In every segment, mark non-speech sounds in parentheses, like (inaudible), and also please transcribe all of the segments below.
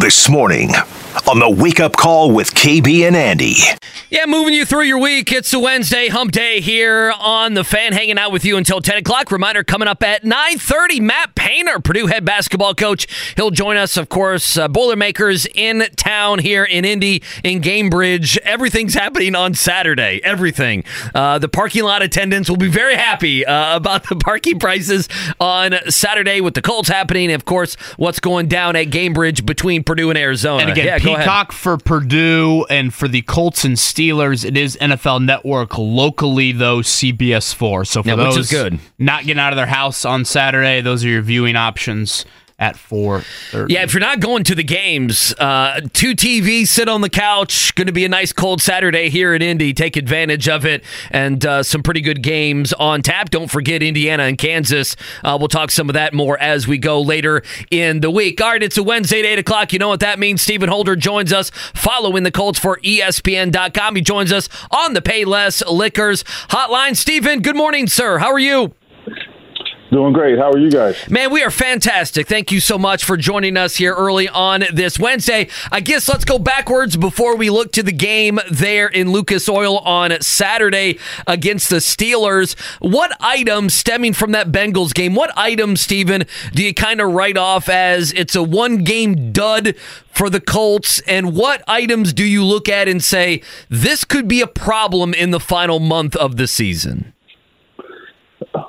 This morning on the Wake Up Call with KB and Andy. Yeah, moving you through your week. It's a Wednesday hump day here on the fan, hanging out with you until 10 o'clock. Reminder coming up at 9.30, Matt Painter, Purdue head basketball coach. He'll join us, of course, uh, Boilermakers in town here in Indy, in Gainbridge. Everything's happening on Saturday. Everything. Uh, the parking lot attendants will be very happy uh, about (laughs) the parking prices on Saturday with the Colts happening. Of course, what's going down at Gainbridge between Purdue and Arizona. And again, yeah, go ahead. Peacock for Purdue and for the Colts and Steelers, it is NFL Network. Locally, though, CBS 4. So for Yeah, those good. not getting out of their house on Saturday, those are your viewing options at 4.30. Yeah, if you're not going to the games, uh, two TVs, sit on the couch. Going to be a nice cold Saturday here in Indy. Take advantage of it, and uh, some pretty good games on tap. Don't forget Indiana and Kansas. Uh, we'll talk some of that more as we go later in the week. All right, it's a Wednesday at eight o'clock. You know what that means. Stephen Holder joins us, following the Colts for ESPN.com. He joins us on the Payless Liquors hotline. Stephen, good morning, sir. How are you? Doing great. How are you guys? Man, we are fantastic. Thank you so much for joining us here early on this Wednesday. I guess let's go backwards before we look to the game there in Lucas Oil on Saturday against the Steelers. What items stemming from that Bengals game, what items, Stephen, do you kind of write off as it's a one game dud for the Colts? And what items do you look at and say, this could be a problem in the final month of the season?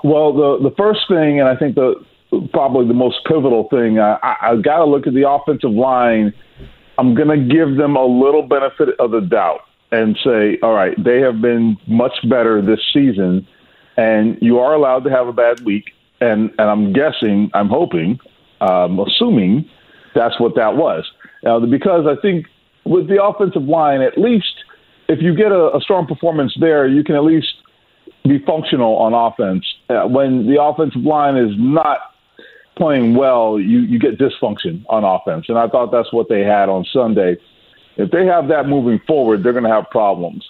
Well, the the first thing, and I think the probably the most pivotal thing, I, I, I've got to look at the offensive line. I'm going to give them a little benefit of the doubt and say, all right, they have been much better this season, and you are allowed to have a bad week. And and I'm guessing, I'm hoping, um, assuming that's what that was. Now, because I think with the offensive line, at least if you get a, a strong performance there, you can at least be functional on offense. Uh, when the offensive line is not playing well, you, you get dysfunction on offense. And I thought that's what they had on Sunday. If they have that moving forward, they're going to have problems.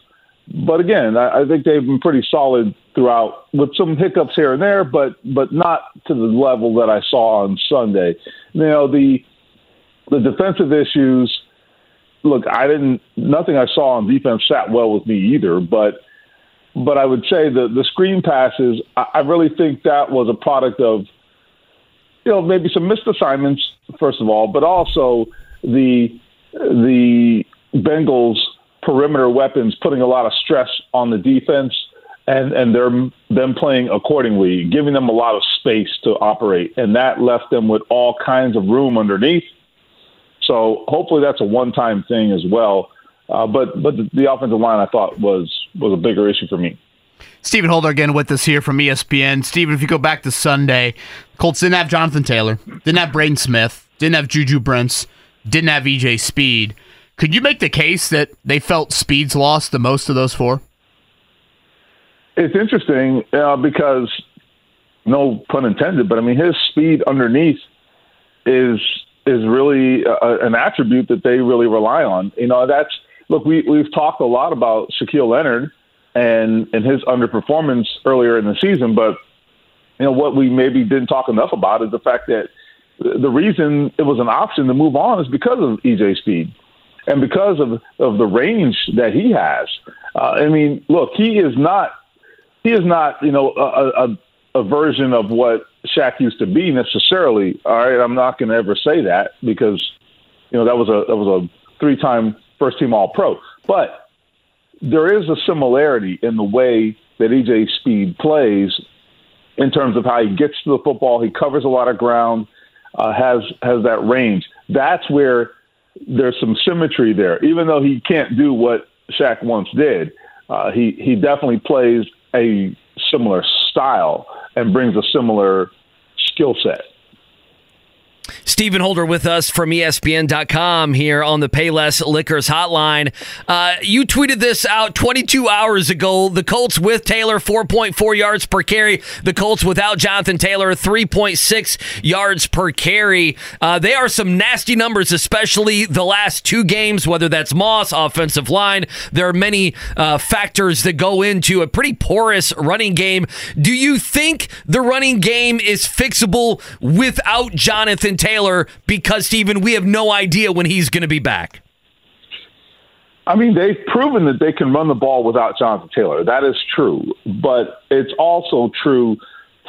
But again, I, I think they've been pretty solid throughout, with some hiccups here and there, but but not to the level that I saw on Sunday. Know the the defensive issues. Look, I didn't. Nothing I saw on defense sat well with me either. But but I would say the the screen passes. I, I really think that was a product of you know maybe some missed assignments first of all, but also the the Bengals perimeter weapons putting a lot of stress on the defense and and they're them playing accordingly, giving them a lot of space to operate, and that left them with all kinds of room underneath. So hopefully that's a one-time thing as well. Uh, but but the, the offensive line I thought was was a bigger issue for me. Stephen Holder again with us here from ESPN. Stephen, if you go back to Sunday, Colts didn't have Jonathan Taylor, didn't have Braden Smith, didn't have Juju Brents, didn't have EJ Speed. Could you make the case that they felt Speed's lost the most of those four? It's interesting uh, because no pun intended, but I mean his speed underneath is is really a, an attribute that they really rely on. You know, that's look we we've talked a lot about Shaquille Leonard and and his underperformance earlier in the season, but you know what we maybe didn't talk enough about is the fact that the reason it was an option to move on is because of EJ Speed and because of of the range that he has. Uh, I mean, look, he is not he is not you know a, a, a version of what Shaq used to be necessarily. All right, I'm not going to ever say that because you know that was a that was a three time first team All Pro, but there is a similarity in the way that EJ Speed plays in terms of how he gets to the football. He covers a lot of ground, uh, has has that range. That's where there's some symmetry there. Even though he can't do what Shaq once did, uh, he he definitely plays a similar style and brings a similar skill set. Stephen Holder with us from ESPN.com here on the Payless Liquors hotline. Uh, you tweeted this out 22 hours ago. The Colts with Taylor, 4.4 yards per carry. The Colts without Jonathan Taylor, 3.6 yards per carry. Uh, they are some nasty numbers, especially the last two games, whether that's Moss, offensive line. There are many uh, factors that go into a pretty porous running game. Do you think the running game is fixable without Jonathan Taylor? Taylor because, Stephen, we have no idea when he's going to be back? I mean, they've proven that they can run the ball without Jonathan Taylor. That is true. But it's also true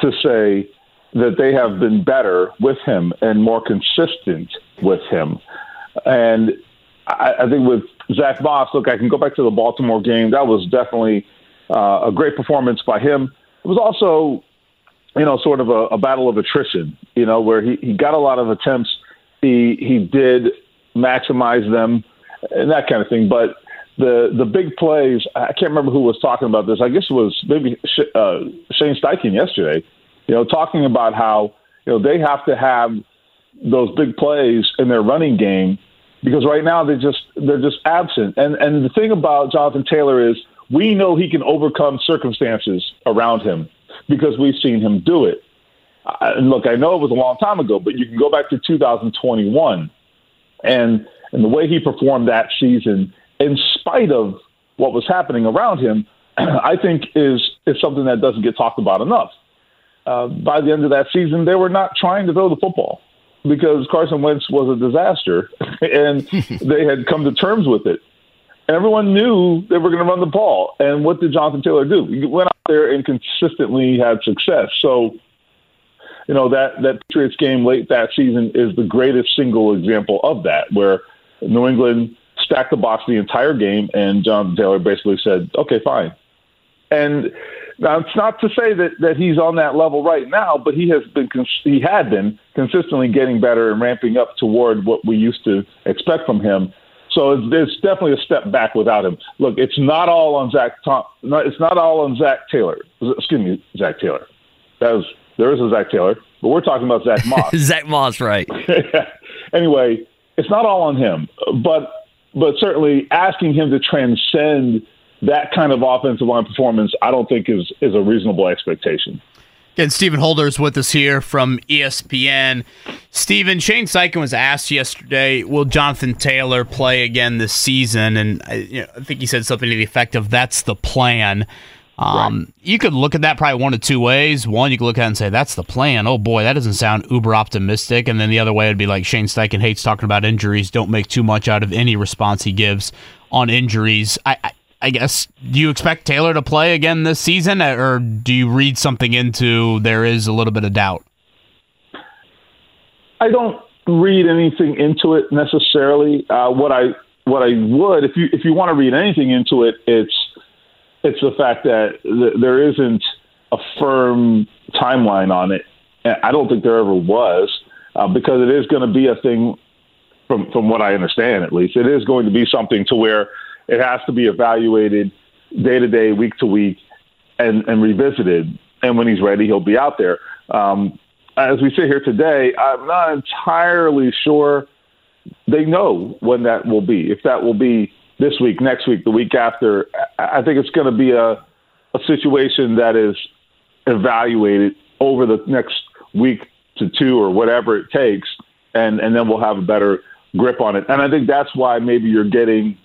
to say that they have been better with him and more consistent with him. And I, I think with Zack Moss, look, I can go back to the Baltimore game. That was definitely uh, a great performance by him. It was also, you know, sort of a, a battle of attrition, you know, where he, he got a lot of attempts. He, he did maximize them and that kind of thing. But the the big plays, I can't remember who was talking about this. I guess it was maybe uh, Shane Steichen yesterday. You know, talking about how you know they have to have those big plays in their running game because right now they just they're just absent. And and the thing about Jonathan Taylor is we know he can overcome circumstances around him because we've seen him do it. And look, I know it was a long time ago, but you can go back to 2021 and and the way he performed that season, in spite of what was happening around him, (clears throat) I think is is something that doesn't get talked about enough. Uh, by the end of that season, they were not trying to throw the football because Carson Wentz was a disaster, (laughs) and (laughs) they had come to terms with it. Everyone knew they were going to run the ball. And what did Jonathan Taylor do? He went out there and consistently had success. So you know that that Patriots game late that season is the greatest single example of that, where New England stacked the box the entire game, and Jonathan Taylor basically said, "Okay, fine." And now it's not to say that that he's on that level right now, but he has been he had been consistently getting better and ramping up toward what we used to expect from him. So it's, it's definitely a step back without him. Look, it's not all on Zack. Tom, it's not all on Zac Taylor. Excuse me, Zach Taylor. That was there is a Zac Taylor, but we're talking about Zack Moss. (laughs) Zack Moss, right? (laughs) anyway, it's not all on him, but but certainly asking him to transcend that kind of offensive line performance, I don't think is is a reasonable expectation. Again, Stephen Holder is with us here from ESPN. Stephen, Shane Steichen was asked yesterday, will Jonathan Taylor play again this season? And I, you know, I think he said something to the effect of, that's the plan. Um, right. You could look at that probably one of two ways. One, you could look at it and say, that's the plan. Oh, boy, that doesn't sound uber optimistic. And then the other way would be like Shane Steichen hates talking about injuries. Don't make too much out of any response he gives on injuries. I, I, I guess, do you expect Taylor to play again this season, or do you read something into there is a little bit of doubt? I don't read anything into it necessarily. Uh, what I what I would, if you if you want to read anything into it, it's it's the fact that th- there isn't a firm timeline on it. I don't think there ever was, uh, because it is going to be a thing. From from what I understand, at least, it is going to be something to where it has to be evaluated day to day, week to week, and and revisited. And when he's ready, he'll be out there. Um, as we sit here today, I'm not entirely sure they know when that will be. If that will be this week, next week, the week after. I think it's going to be a, a situation that is evaluated over the next week to two or whatever it takes, and, and then we'll have a better grip on it. And I think that's why maybe you're getting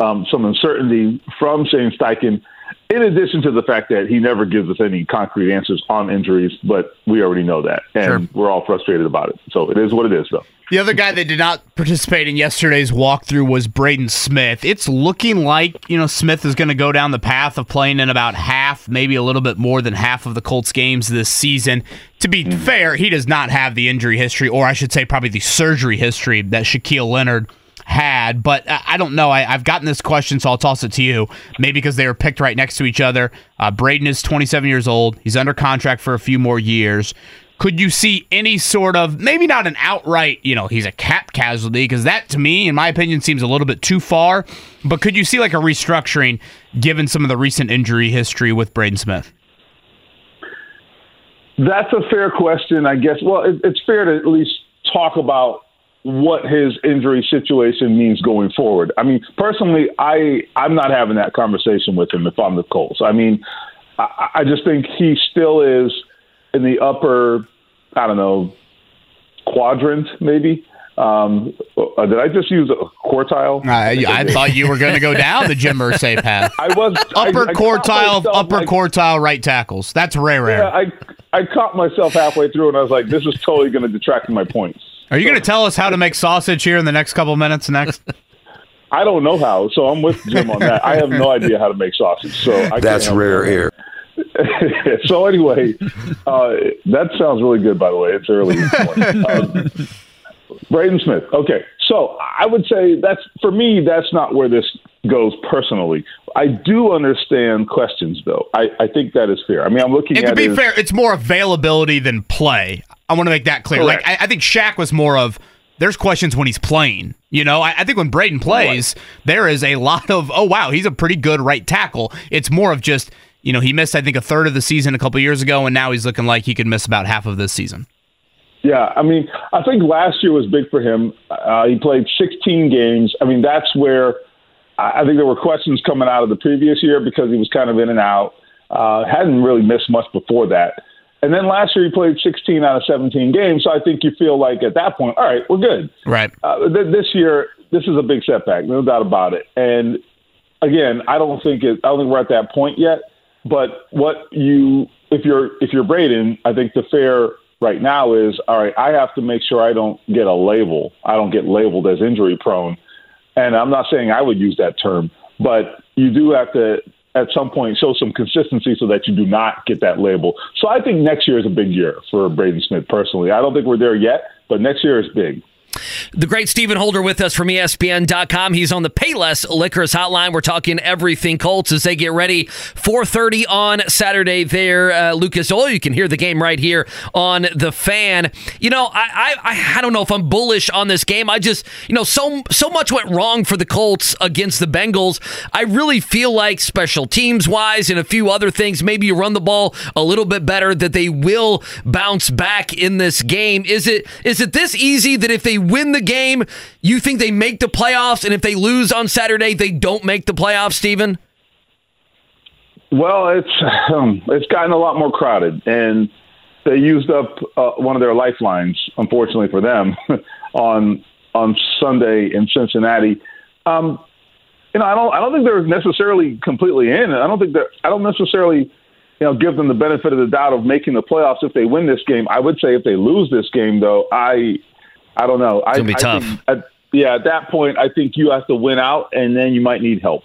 um, some uncertainty from Shane Steichen in addition to the fact that he never gives us any concrete answers on injuries, but we already know that, and sure. we're all frustrated about it. So it is what it is, though. The other guy that did not participate in yesterday's walkthrough was Braden Smith. It's looking like you know Smith is going to go down the path of playing in about half, maybe a little bit more than half of the Colts games this season. To be mm-hmm. fair, he does not have the injury history, or I should say, probably the surgery history that Shaquille Leonard had, but I don't know. I, have gotten this question, so I'll toss it to you. Maybe because they were picked right next to each other. Uh, Braden is 27 years old. He's under contract for a few more years. Could you see any sort of, maybe not an outright, you know, he's a cap casualty, because that to me, in my opinion, seems a little bit too far. But could you see like a restructuring given some of the recent injury history with Braden Smith? That's a fair question, I guess. Well, it, it's fair to at least talk about what his injury situation means going forward. I mean, personally, I I'm not having that conversation with him if I'm the Colts. I mean, I, I just think he still is in the upper, I don't know, quadrant maybe. Um, uh, did I just use a quartile? I, I thought you were going to go down the Jim Irsay (laughs) path. I was upper I, quartile, upper like, quartile right tackles. That's rare, rare. Yeah, I I caught myself halfway through, and I was like, "This is totally going to detract from my points." Are you going to tell us how to make sausage here in the next couple minutes? Next, (laughs) I don't know how, so I'm with Jim on that. I have no idea how to make sausage, so I That's rare air. (laughs) so anyway, uh, that sounds really good. By the way, it's early. Um, Braden Smith. Okay, so I would say that's for me. That's not where this goes personally. I do understand questions, though. I, I think that is fair. I mean, I'm looking and at to be it as- fair, it's more availability than play. I want to make that clear. Correct. Like I, I think Shaq was more of there's questions when he's playing. You know, I, I think when Braden plays, there is a lot of oh wow, he's a pretty good right tackle. It's more of just you know he missed I think a third of the season a couple years ago, and now he's looking like he could miss about half of this season. Yeah, I mean, I think last year was big for him. Uh, he played 16 games. I mean, that's where I think there were questions coming out of the previous year because he was kind of in and out. Uh, hadn't really missed much before that. And then last year he played 16 out of 17 games. So I think you feel like at that point, all right, we're good. Right. Uh, th- this year, this is a big setback, no doubt about it. And again, I don't think it. I don't think we're at that point yet. But what you, if you're if you're Braden, I think the fair right now is all right. I have to make sure I don't get a label. I don't get labeled as injury prone. And I'm not saying I would use that term, but you do have to at some point show some consistency so that you do not get that label. So I think next year is a big year for Braden Smith personally. I don't think we're there yet, but next year is big. The great Stephen Holder with us from ESPN.com. He's on the Payless Liquors hotline. We're talking everything Colts as they get ready. 4.30 on Saturday there, uh, Lucas Oil. You can hear the game right here on The Fan. You know, I, I, I don't know if I'm bullish on this game. I just, you know, so, so much went wrong for the Colts against the Bengals. I really feel like special teams wise and a few other things, maybe you run the ball a little bit better, that they will bounce back in this game. Is it is it this easy that if they win the game, you think they make the playoffs, and if they lose on Saturday, they don't make the playoffs, Stephen? Well, it's (laughs) um, it's gotten a lot more crowded, and they used up uh, one of their lifelines, unfortunately for them, (laughs) on on Sunday in Cincinnati. Um, you know, I don't I don't think they're necessarily completely in. I don't think that I don't necessarily you know give them the benefit of the doubt of making the playoffs if they win this game. I would say if they lose this game, though, I I don't know. I, gonna be I tough. think at, yeah, at that point, I think you have to win out, and then you might need help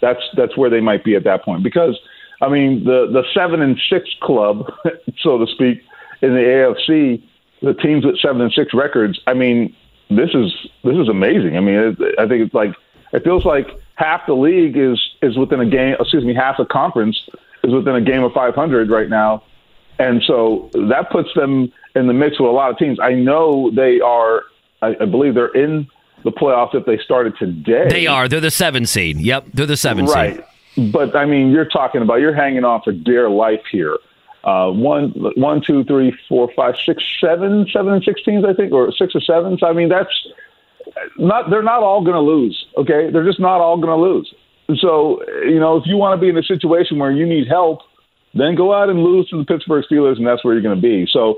that's that's where they might be at that point because I mean the the seven and six club, (laughs) so to speak, in the AFC, the teams with seven and six records. I mean, this is this is amazing. I mean, it, I think it's like it feels like half the league is is within a game. Excuse me, half the conference is within a game of 500 right now, and so that puts them in the mix with a lot of teams. I know they are. I, I believe they're in the playoffs if they started today. They are. They're the seven seed. Yep, they're the seven right. seed. But I mean, you're talking about you're hanging on for dear life here. Uh, one, one, two, three, four, five, six, seven, seven and sixteens, I think, or six or sevens. I mean, that's not. They're not all going to lose. Okay, they're just not all going to lose. So you know, if you want to be in a situation where you need help, then go out and lose to the Pittsburgh Steelers, and that's where you're going to be. So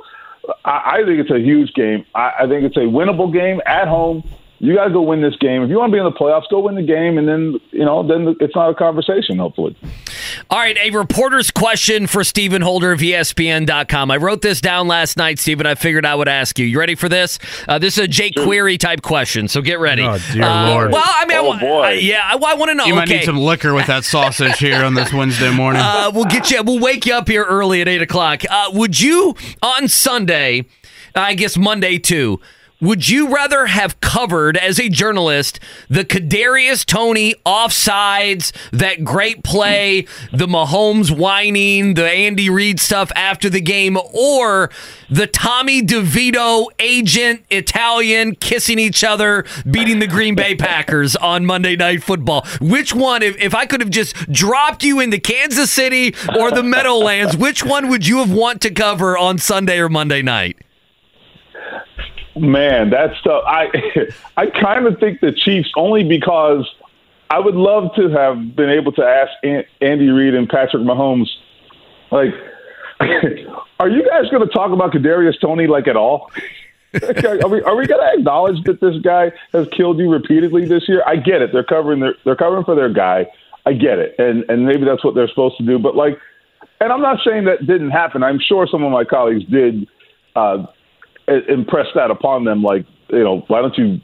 I, I think it's a huge game. I, I think it's a winnable game at home. You got to go win this game. If you want to be in the playoffs, go win the game, and then you know, then it's not a conversation. Hopefully. All right, a reporter's question for Stephen Holder of ESPN.com. I wrote this down last night, Stephen. I figured I would ask you. You ready for this? Uh, this is a Jake Query type question, so get ready. Oh, dear Uh, Lord. Well, I mean, I Oh, wa- boy. I- yeah, I, I want to know. You might okay. need some liquor with that sausage here on this Wednesday morning. Uh, we'll get you. We'll wake you up here early at eight o'clock. Uh, would you on Sunday? I guess Monday too. Would you rather have covered as a journalist the Kadarius Toney offsides, that great play, the Mahomes whining, the Andy Reid stuff after the game, or the Tommy DeVito agent Italian kissing each other, beating the Green Bay Packers on Monday Night Football? Which one, if, if I could have just dropped you into Kansas City or the Meadowlands, which one would you have want to cover on Sunday or Monday night? Man, that stuff. I (laughs) I kind of think the Chiefs only because I would love to have been able to ask Andy Reid and Patrick Mahomes, like, (laughs) are you guys going to talk about Kadarius Toney like at all? Are we are we going to acknowledge that this guy has killed you repeatedly this year? I get it. They're covering their they're covering for their guy. I get it, and and maybe that's what they're supposed to do. But like, and I'm not saying that didn't happen. I'm sure some of my colleagues did uh, impress that upon them. Like, you know, why don't you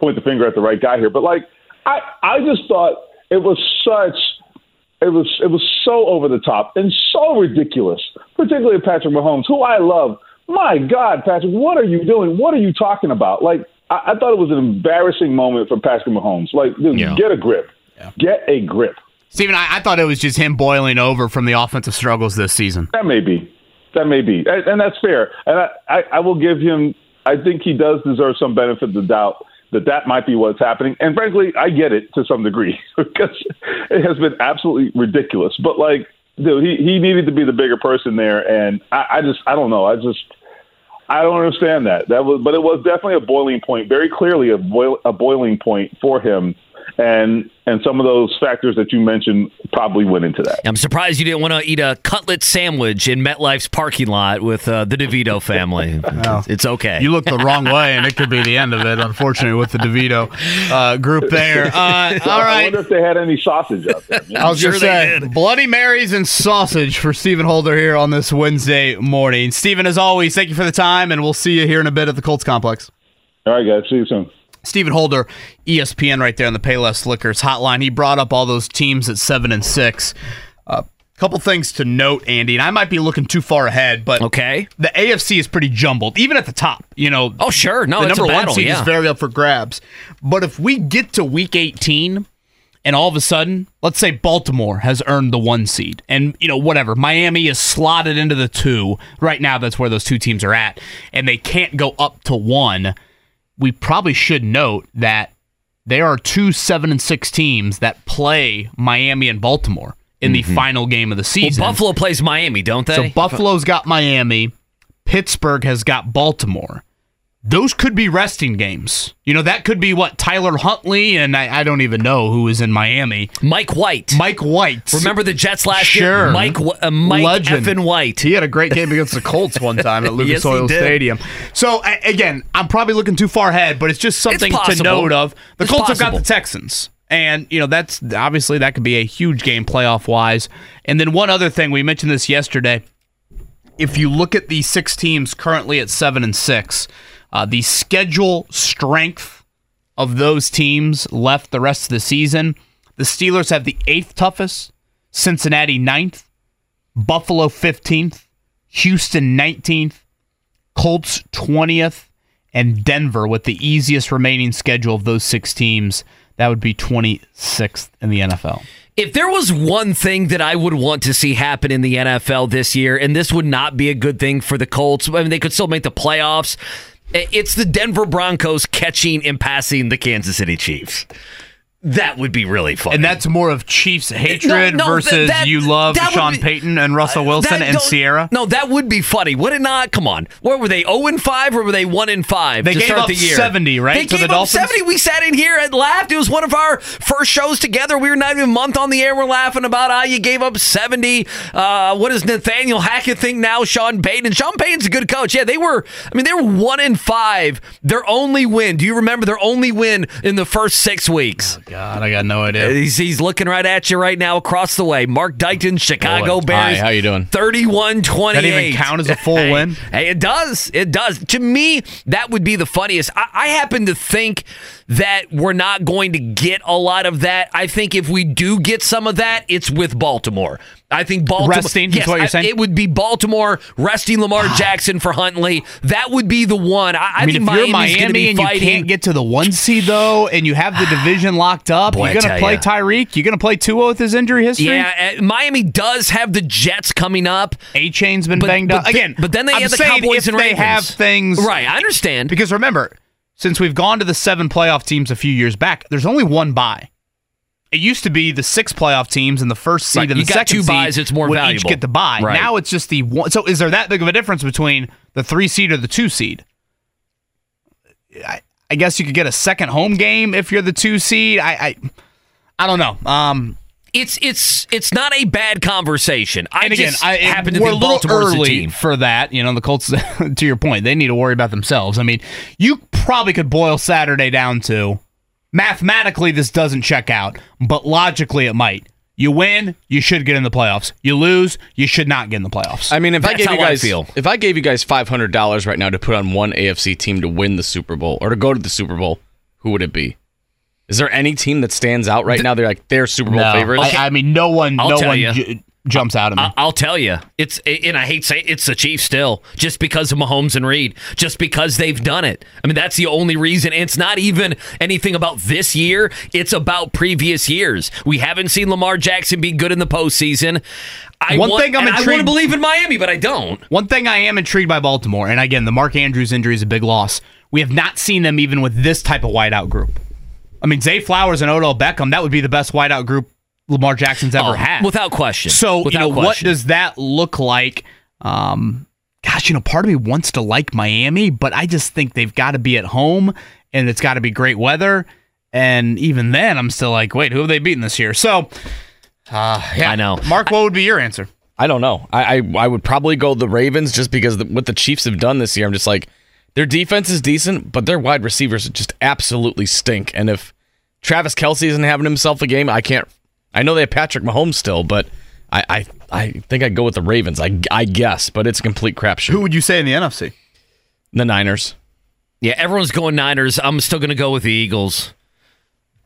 point the finger at the right guy here? But like, I I just thought it was such. It was it was so over the top and so ridiculous, particularly Patrick Mahomes, who I love. My God, Patrick, what are you doing? What are you talking about? Like, I, I thought it was an embarrassing moment for Patrick Mahomes. Like, dude, Yeah. get a grip. Get a grip. Stephen, I, I thought it was just him boiling over from the offensive struggles this season. That may be. That may be. And, and that's fair. And I, I, I will give him, I think he does deserve some benefit of the doubt that that might be what's happening. And frankly, I get it to some degree (laughs) because it has been absolutely ridiculous. But like, dude, he, he needed to be the bigger person there. And I, I just, I don't know. I just, I don't understand that. That was, but it was definitely a boiling point, very clearly a boil, a boiling point for him. And and some of those factors that you mentioned probably went into that. I'm surprised you didn't want to eat a cutlet sandwich in MetLife's parking lot with uh, the DeVito family. (laughs) It's- It's okay. You look the wrong way, and it could be the end of it, unfortunately, with the DeVito uh, group there. Uh, (laughs) all I wonder if they had any sausage out there. I was Sure going to they say did. Bloody Marys and sausage for Stephen Holder here on this Wednesday morning. Stephen, as always, thank you for the time, and we'll see you here in a bit at the Colts complex. All right, guys. See you soon. Stephen Holder, ESPN, right there on the Payless Liquors hotline. He brought up all those teams at seven and six. A couple things to note, Andy, and I might be looking too far ahead, but okay. the AFC is pretty jumbled, even at the top. You know, Oh, sure. No, the number battle, one seed yeah. is very up for grabs. But if we get to week 18 and all of a sudden, let's say Baltimore has earned the one seed and, you know, whatever, Miami is slotted into the two. Right now, that's where those two teams are at, and they can't go up to one. We probably should note that there are two seven and six teams that play Miami and Baltimore in the mm-hmm. final game of the Well, season. Buffalo plays Miami, don't they? So Buffalo's got Miami, Pittsburgh has got Baltimore. Those could be resting games. You know, that could be what Tyler Huntley and I, I don't even know who is in Miami. Mike White. Mike White. Remember the Jets last Sure. year? Mike, uh, Mike Legend. White. He had a great game against the Colts one time at (laughs) Lucas Yes, Oil. Stadium. So again, I'm probably looking too far ahead, but it's just something to note of. The It's Colts have got the Texans. And, you know, that's obviously that could be a huge game playoff wise. And then one other thing, we mentioned this yesterday. If you look at the six teams currently at seven and six, uh, the schedule strength of those teams left the rest of the season, the Steelers have the eighth toughest, Cincinnati ninth, Buffalo 15th, Houston 19th, Colts 20th, and Denver with the easiest remaining schedule of those six teams. That would be 26th in the NFL. If there was one thing that I would want to see happen in the NFL this year, and this would not be a good thing for the Colts, I mean, they could still make the playoffs. It's the Denver Broncos catching and passing the Kansas City Chiefs. That would be really fun. And that's more of Chiefs hatred No, no, versus that- that- you love Sean be- Payton and Russell Wilson That and Sierra. No, that would be funny. Would it not? Come on. What were they? 0 and 5 or were they 1 and 5 They to gave start up the year? 70, right, They to the gave up Dolphins? 70. We sat in here and laughed. It was one of our first shows together. We were not even a month on the air. We're laughing about how you gave up 70. Uh, what does Nathaniel Hackett think now? Sean Payton. And Sean Payton's a good coach. Yeah, they were, I mean, they were 1 and 5. Their only win. Do you remember their only win in the first six weeks? God, I got no idea. Uh, he's, he's looking right at you right now across the way. Mark Dighton, Chicago Boy. Bears. Hi, how you doing? 31 28. That even count as a full hey, win? Hey, it does. It does. To me, that would be the funniest. I, I happen to think that we're not going to get a lot of that. I think if we do get some of that, it's with Baltimore. I think Baltimore. Resting yes, what you're I- saying? it would be Baltimore resting Lamar Jackson for Huntley. That would be the one. I, I, I mean, think if you're Miami and you can't get to the one seed though, and you have the (sighs) division locked up, Boy, you're gonna play ya. Tyreek. You're gonna play Tua with his injury history. yeah, uh, Miami does have the Jets coming up. A chain's been But- banged but up th- again. but then they I'm have the Cowboys and they Ravens. have things Right, I understand. Because remember, since we've gone to the seven playoff teams a few years back, there's only one bye. It used to be the six playoff teams and the first seed Right, and you the got second two seed buys, it's more would valuable. each get the buy. Right. Now it's just the one. So is there that big of a difference between the three seed or the two seed? I, I guess you could get a second home game if you're the two seed. I I, I don't know. Um, It's it's it's not a bad conversation. I and again, just I, happen to we're think a little Baltimore's early team. for that. You know, the Colts. (laughs) to your point, they need to worry about themselves. I mean, you probably could boil Saturday down to mathematically this doesn't check out, but logically it might. You win, you should get in the playoffs. You lose, you should not get in the playoffs. I mean, if I gave you guys feel. if I gave you guys five hundred dollars right now to put on one AFC team to win the Super Bowl or to go to the Super Bowl, who would it be? Is there any team that stands out right now? They're like they're Super Bowl no, favorites. I, I mean, no one, I'll no tell one you. Jumps out at me. I'll tell you, it's and I hate saying it's the Chiefs still, just because of Mahomes and Reid, just because they've done it. I mean, that's the only reason. And it's not even anything about this year; it's about previous years. We haven't seen Lamar Jackson be good in the postseason. I One want, thing I'm and I want to believe in Miami, but I don't. One thing I am intrigued by Baltimore, and again, the Mark Andrews injury is a big loss. We have not seen them even with this type of wideout group. I mean, Zay Flowers and Odell Beckham, that would be the best wideout group Lamar Jackson's ever Oh, had. without question. So, without you know, what does that look like? Um, gosh, you know, part of me wants to like Miami, but I just think they've got to be at home and it's got to be great weather. And even then, I'm still like, wait, who have they beaten this year? So, uh, yeah. I know. Mark, what would be your answer? I don't know. I, I I would probably go the Ravens just because the, what the Chiefs have done this year. I'm just like their defense is decent, but their wide receivers just absolutely stink. And if Travis Kelce isn't having himself a game, I can't. I know they have Patrick Mahomes still, but I I, I think I'd go with the Ravens. I I guess, but it's a complete crapshoot. Who would you say in the NFC? The Niners. Yeah, everyone's going Niners. I'm still going to go with the Eagles.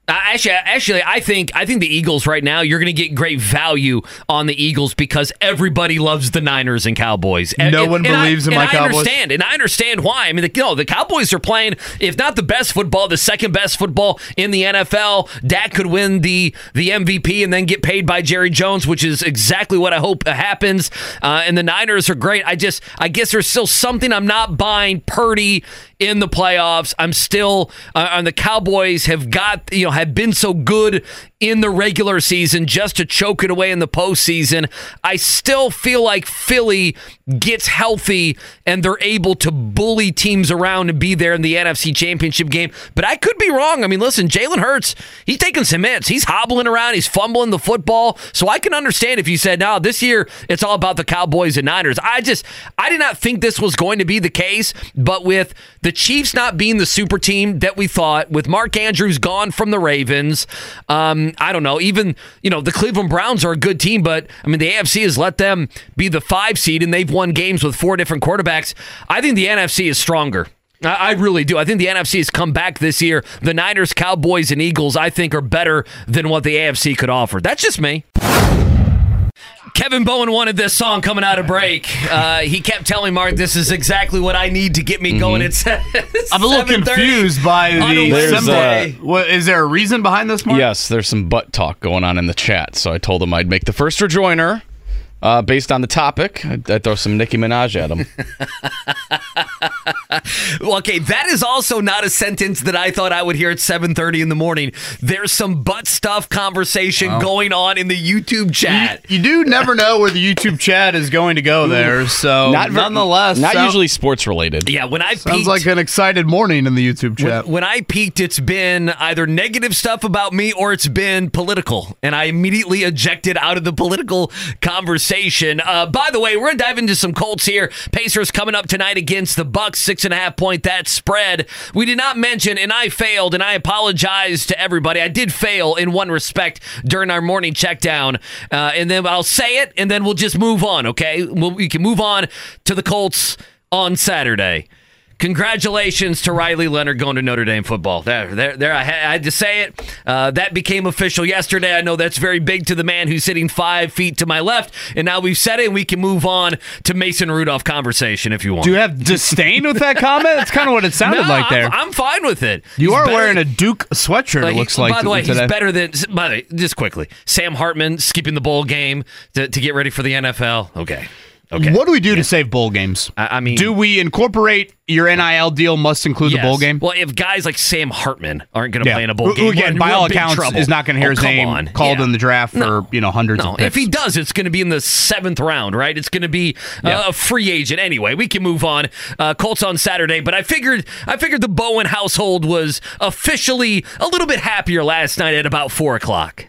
Uh, actually, actually, I think I think the Eagles right now. You're going to get great value on the Eagles because everybody loves the Niners and Cowboys. And- No and- one and I- believes in and my I Cowboys. understand, and I understand why. I mean, the, you know, the Cowboys are playing, if not the best football, the second best football in the NFL. Dak could win the the MVP and then get paid by Jerry Jones, which is exactly what I hope happens. Uh, and the Niners are great. I just, I guess there's still something I'm not buying. Purdy in the playoffs. I'm still uh, on the Cowboys have got you know have been so good in the regular season just to choke it away in the postseason. I still feel like Philly gets healthy and they're able to bully teams around and be there in the NFC Championship game. But I could be wrong. I mean, listen, Jalen Hurts, he's taking some hits. He's hobbling around. He's fumbling the football. So I can understand if you said, no, this year it's all about the Cowboys and Niners. I just, I did not think this was going to be the case. But with the Chiefs not being the super team that we thought, with Mark Andrews gone from the Ravens, um, I don't know. Even, you know, the Cleveland Browns are a good team, but I mean, the AFC has let them be the five seed and they've won games with four different quarterbacks. I think the NFC is stronger. I really do. I think the NFC has come back this year. The Niners, Cowboys, and Eagles, I think, are better than what the AFC could offer. That's just me. Kevin Bowen wanted this song coming out of break. Uh, he kept telling Mark, "This is exactly what I need to get me going." It's Mm-hmm. I'm a little confused by the There's, uh, What, is there a reason behind this, Mark? Yes, there's some butt talk going on in the chat, so I told him I'd make the first rejoiner. Uh, based on the topic, I'd, I'd throw some Nicki Minaj at him. Well, (laughs) okay, that is also not a sentence that I thought I would hear at 7:30 in the morning. There's some butt stuff conversation going on in the YouTube chat. You do never know where the YouTube chat is going to go there, so Not nonetheless, not sound- usually sports related. Yeah, when I sounds peeked, like an excited morning in the YouTube chat. when, when I peeked, it's been either negative stuff about me or it's been political, and I immediately ejected out of the political conversation. Uh, by the way, we're gonna dive into some Colts here. Pacers coming up tonight against the Bucks, six and a half point that spread. We did not mention, and I failed, and I apologize to everybody. I did fail in one respect during our morning check down, uh, and then I'll say it, and then we'll just move on. Okay, we'll, we can move on to the Colts on Saturday. Congratulations to Riley Leonard going to Notre Dame football. There, there, there. I had, to say it. Uh, that became official yesterday. I know that's very big to the man who's sitting five feet to my left, and now we've said it. and We can move on to Mason Rudolph conversation if you want. Do you have disdain with that comment? That's kind of what it (laughs) sounded No, like there. I'm, I'm fine with it. you He's are better- wearing a Duke sweatshirt. like, it looks like By the way, today. he's better than. By the way, just quickly, Sam Hartman skipping the bowl game to, to get ready for the NFL. Okay, okay. What do we do to save bowl games? I- I mean- do we incorporate your NIL deal must include the bowl game? Well, if guys like Sam Hartman aren't going to play in a bowl game, who again, we're- by we're all accounts, trouble. is not going to hear Oh, his name on. called Yeah. in the draft for you know hundreds No, of picks. if he does, it's going to be in the seventh round, right? It's going to be uh, a free agent anyway. We can move on. Uh, Colts on Saturday, but I figured I figured the Bowen household was officially a little bit happier last night at about four o'clock.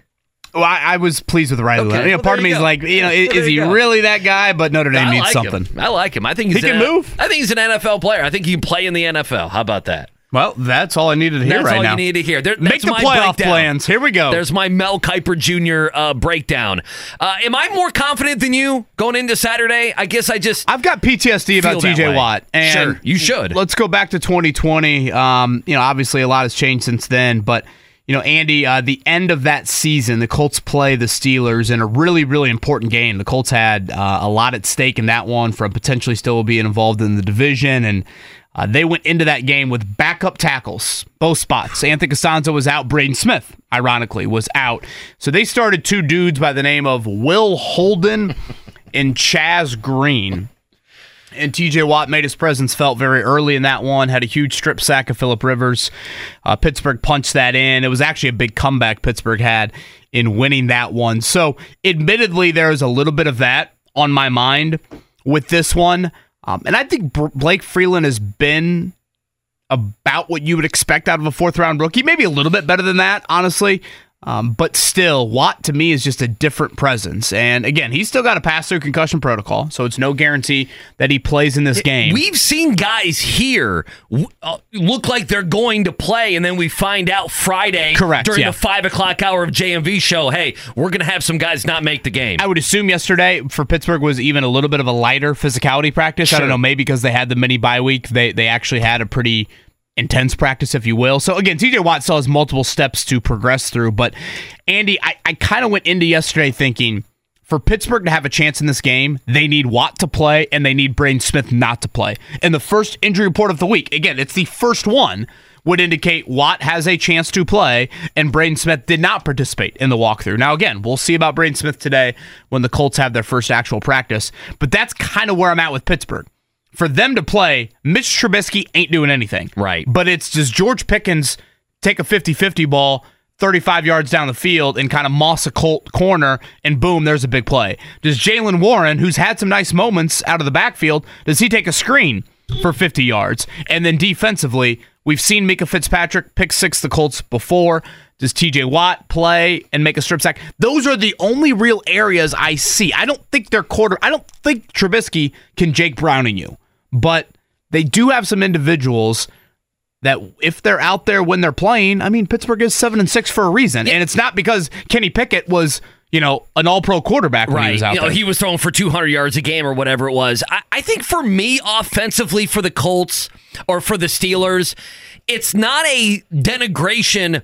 Well, I, I was pleased with Riley. Okay, You know, well, part of me you is like, you know, is, is he go. really that guy? But Notre Dame I needs like something. him. I like him. I think he's He can N- move. I think he's an NFL player. I think he can play in the NFL. How about that? Well, that's all I needed to hear That's right all now. you need to hear. There, Make the playoff breakdown. plans. Here we go. There's my Mel Kiper Jr. Uh, breakdown. Uh, am I more confident than you going into Saturday? I guess I just I've got PTSD about TJ. Watt. And Sure, you should. Let's go back to 2020. Um, you know, obviously a lot has changed since then, but you know, Andy, uh, the end of that season, the Colts play the Steelers in a really, really important game. The Colts had uh, a lot at stake in that one from potentially still being involved in the division, and uh, they went into that game with backup tackles, both spots. Anthony Castonzo was out. Braden Smith, ironically, was out. So they started two dudes by the name of Will Holden and Chaz Green. And TJ Watt made his presence felt very early in that one, had a huge strip sack of Philip Rivers. Uh, Pittsburgh punched that in. It was actually a big comeback Pittsburgh had in winning that one. So, admittedly, there is a little bit of that on my mind with this one. Um, and I think Br- Blake Freeland has been about what you would expect out of a fourth round rookie, maybe a little bit better than that, honestly. Um, but still, Watt to me is just a different presence. And again, he's still got a pass through concussion protocol, so it's no guarantee that he plays in this game. We've seen guys here w- uh, look like they're going to play, and then we find out Friday Correct, during yeah. the five o'clock hour of JMV show. Hey, we're going to have some guys not make the game. I would assume yesterday for Pittsburgh was even a little bit of a lighter physicality practice. I don't know, maybe because they had the mini bye week, they they actually had a pretty intense practice, if you will. So again, TJ Watt still has multiple steps to progress through. But Andy, I, I kind of went into yesterday thinking for Pittsburgh to have a chance in this game, they need Watt to play and they need Braden Smith not to play. And the first injury report of the week, again, it's the first one, would indicate Watt has a chance to play and Braden Smith did not participate in the walkthrough. Now, again, we'll see about Braden Smith today when the Colts have their first actual practice, but that's kind of where I'm at with Pittsburgh. For them to play, Mitch Trubisky ain't doing anything. Right. But it's does George Pickens take a 50 50 ball 35 yards down the field and kind of moss a Colt corner, and boom, there's a big play? Does Jaylen Warren, who's had some nice moments out of the backfield, does he take a screen for 50 yards? And then defensively, we've seen Minkah Fitzpatrick pick six the Colts before. Does TJ Watt play and make a strip sack? Those are the only real areas I see. I don't think they're quarter. I don't think Trubisky can Jake Browning you, but they do have some individuals that if they're out there when they're playing, I mean Pittsburgh is seven and six for a reason, and it's not because Kenny Pickett was you know an All Pro quarterback when he was out you know, there. he was throwing for 200 yards a game or whatever it was. I, I think for me, offensively, for the Colts or for the Steelers, it's not a denigration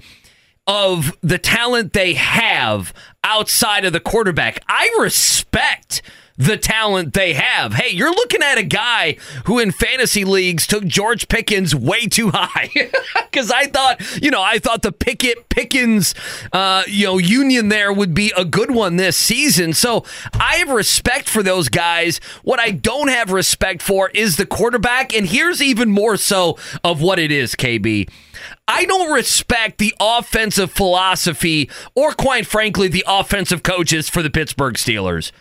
of the talent they have outside of the quarterback. I respect the talent they have. Hey, you're looking at a guy who in fantasy leagues took George Pickens way too high (laughs) because I thought, you know, I thought the Pickett Pickens, uh, you know, union there would be a good one this season. So I have respect for those guys. What I don't have respect for is the quarterback, and here's even more so of what it is, KB. I don't respect the offensive philosophy or, quite frankly, the offensive coaches for the Pittsburgh Steelers.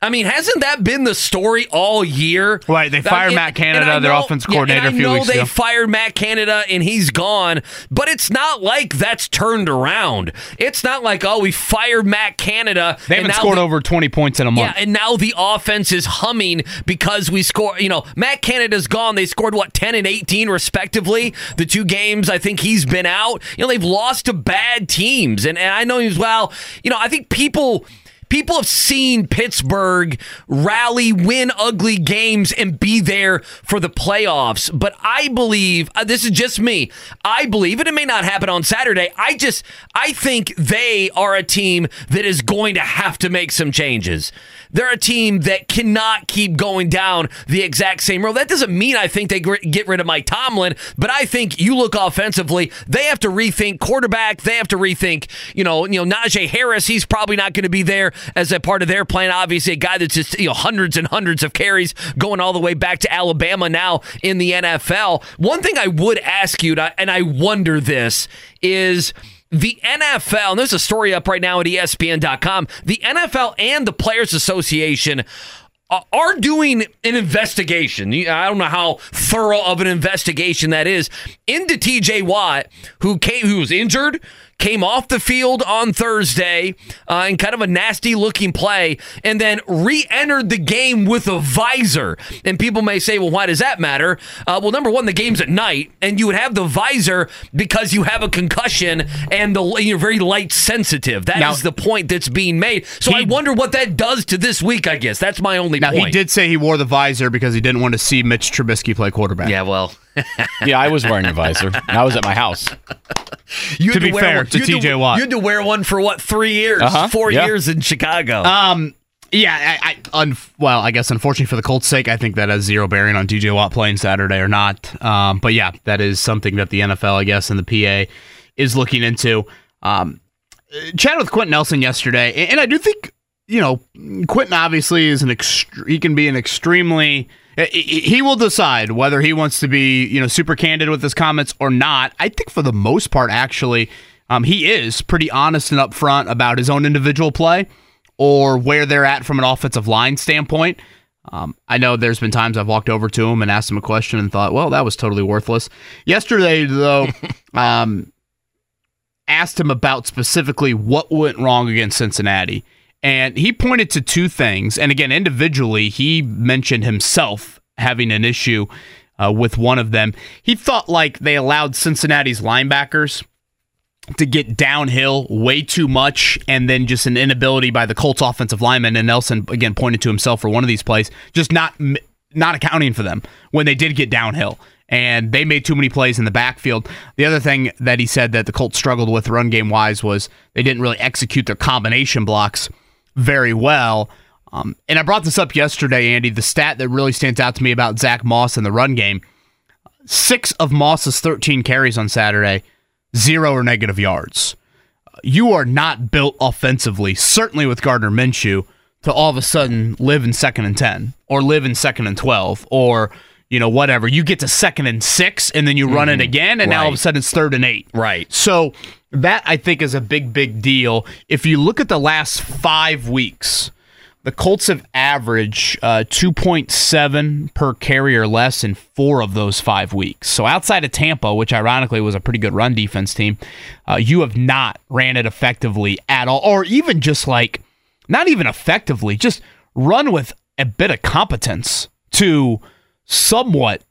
I mean, hasn't that been the story all year? Right, they fired And- Matt Canada, I their offense offensive yeah, coordinator, and a few I know weeks they ago. fired Matt Canada and he's gone, but it's not like that's turned around. It's not like oh, we fired Matt Canada. They haven't now scored the- over twenty points in a month. yeah, and now the offense is humming because we score. You know, Matt Canada's gone. They scored what ten and eighteen respectively. The two games I think he's been out. You know, they've lost to bad teams, and, and I know as well. You know, I think people. People have seen Pittsburgh rally, win ugly games, and be there for the playoffs. But I believe uh, this is just me. I believe, and it may not happen on Saturday. I just, I think they are a team that is going to have to make some changes. They're a team that cannot keep going down the exact same road. That doesn't mean I think they get rid of Mike Tomlin, but I think you look offensively, they have to rethink quarterback. They have to rethink, you know, you know Najee Harris. He's probably not going to be there as a part of their plan. Obviously, a guy that's just you know hundreds and hundreds of carries going all the way back to Alabama now in the NFL. One thing I would ask you, and I wonder this is the NFL, and there's a story up right now at ESPN.com. The NFL and the Players Association are doing an investigation. I don't know how thorough of an investigation that is into TJ Watt, who came, who was injured, came off the field on Thursday uh, in kind of a nasty looking play, and then re entered the game with a visor. And people may say, well, why does that matter? Uh, well, number one, the game's at night, and you would have the visor because you have a concussion and the, you're very light sensitive. That Now- is the point that's being made. So He- I wonder what that does to this week, I guess. That's my only Now point. he did say he wore the visor because he didn't want to see Mitch Trubisky play quarterback. Yeah, well, Yeah, I was wearing a visor. I was at my house. you To be fair one- to TJ Watt. You had to wear one for what, three years? Uh-huh, Four yeah. years in Chicago. Um. Yeah. I. I un, well, I guess unfortunately for the Colts' sake, I think that has zero bearing on TJ Watt playing Saturday or not. Um. But yeah, that is something that the NFL, I guess, and the PA is looking into. Um. Chatted with Quenton Nelson yesterday, and, and I do think you know Quenton obviously is an ext- he can be an extremely he- will decide whether he wants to be you know super candid with his comments or not. I think for the most part, actually, um, he is pretty honest and upfront about his own individual play or where they're at from an offensive line standpoint. Um, I know there's been times I've walked over to him and asked him a question and thought, well, that was totally worthless. Yesterday, though, (laughs) um, asked him about specifically what went wrong against Cincinnati. And he pointed to two things. And again, individually, he mentioned himself having an issue uh, with one of them. He thought like they allowed Cincinnati's linebackers to get downhill way too much, and then just an inability by the Colts offensive lineman. And Nelson again pointed to himself for one of these plays, just not not accounting for them when they did get downhill. And they made too many plays in the backfield. The other thing that he said that the Colts struggled with run game wise was they didn't really execute their combination blocks very well. Um, and I brought this up yesterday, Andy. The stat that really stands out to me about Zack Moss in the run game six of Moss's 13 carries on Saturday, zero or negative yards. You are not built offensively, certainly with Gardner Minshew, to all of a sudden live in second and 10 or live in second and 12 or, you know, whatever. You get to second and six and then you run it again, and now all of a sudden it's third and eight. Right. So that I think is a big, big deal. If you look at the last five weeks, the Colts have averaged uh, 2.7 per carry or less in four of those five weeks. So outside of Tampa, which ironically was a pretty good run defense team, uh, you have not ran it effectively at all, or even just like, not even effectively, just run with a bit of competence to somewhat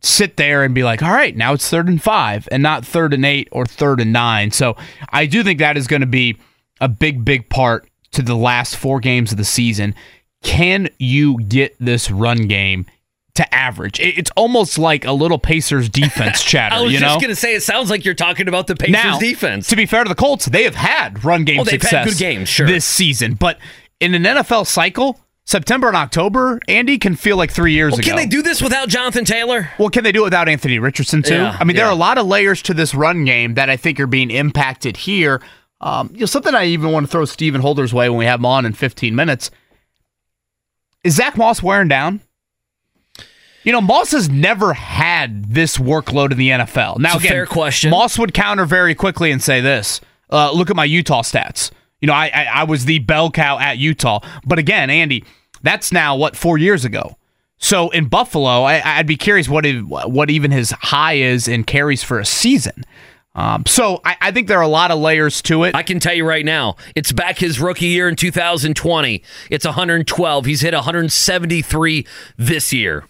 sit there and be like, all right, now it's third and five and not third and eight or third and nine. So I do think that is going to be a big, big part to the last four games of the season. Can you get this run game to average? It's almost like a little Pacers defense (laughs) chatter, I was you just know? going to say, it sounds like you're talking about the Pacers now, defense. To be fair to the Colts, they have had run game Oh, success good games, sure. this season. But in an NFL cycle, September and October, Andy can feel like three years well, ago. can they do this without Jonathan Taylor? Well, can they do it without Anthony Richardson too? Yeah, I mean, there are a lot of layers to this run game that I think are being impacted here. Um, you know, something I even want to throw Stephen Holder's way when we have him on in 15 minutes. Is Zack Moss wearing down? You know, Moss has never had this workload in the NFL. Now, again, fair question. Moss would counter very quickly and say this: uh, "Look at my Utah stats. You know, I, I I was the bell cow at Utah, but again, Andy, that's now what four years ago. So in Buffalo, I, I'd be curious what what even his high is in carries for a season. Um, so I, I think there are a lot of layers to it. I can tell you right now, it's back his rookie year in 2020. It's 112. He's hit 173 this year.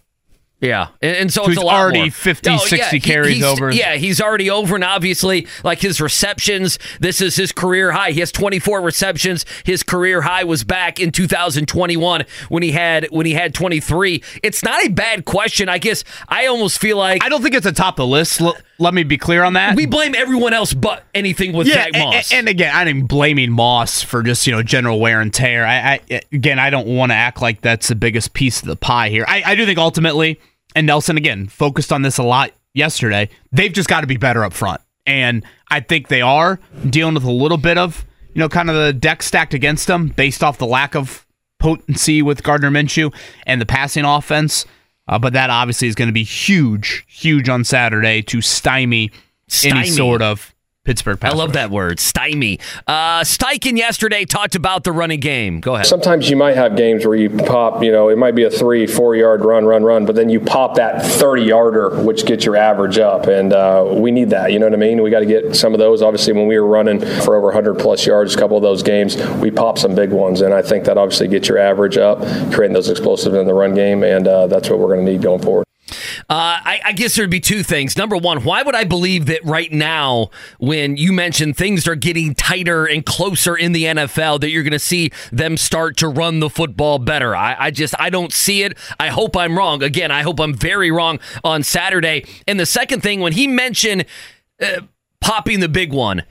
Yeah, and, and so, So it's he's a lot already more. 50, 60 carries he's- over. Yeah, he's already over, and obviously, like his receptions, this is his career high. He has 24 receptions. His career high was back in 2021 when he had when he had 23. It's not a bad question. I guess I almost feel like I don't think it's atop the list. L- let me be clear on that. we blame everyone else but anything with yeah, Zack Moss. And, again, I'm blaming Moss for just you know general wear and tear. I, I again, I don't want to act like that's the biggest piece of the pie here. I, I do think ultimately, and Nelson again focused on this a lot yesterday. They've just got to be better up front, and I think they are dealing with a little bit of you know kind of the deck stacked against them based off the lack of potency with Gardner Minshew and the passing offense. Uh, but that obviously is going to be huge, huge on Saturday to stymie, Stymie. any sort of Pittsburgh. I love rush. that word, stymie. Uh, Steichen yesterday talked about the running game. Go ahead. Sometimes you might have games where you pop, you know, it might be a three, four yard run, run, run, but then you pop that 30 yarder, which gets your average up. And uh, we need that. You know what I mean? We got to get some of those. Obviously, when we were running for over 100 plus yards, a couple of those games, we popped some big ones. And I think that obviously gets your average up, creating those explosives in the run game. And uh, that's what we're going to need going forward. Uh, I, I guess there'd be two things. Number one, why would I believe that right now, when you mentioned things are getting tighter and closer in the NFL, that you're going to see them start to run the football better? I, I just, I don't see it. I hope I'm wrong. Again, I hope I'm very wrong on Saturday. And the second thing, when he mentioned uh, popping the big one,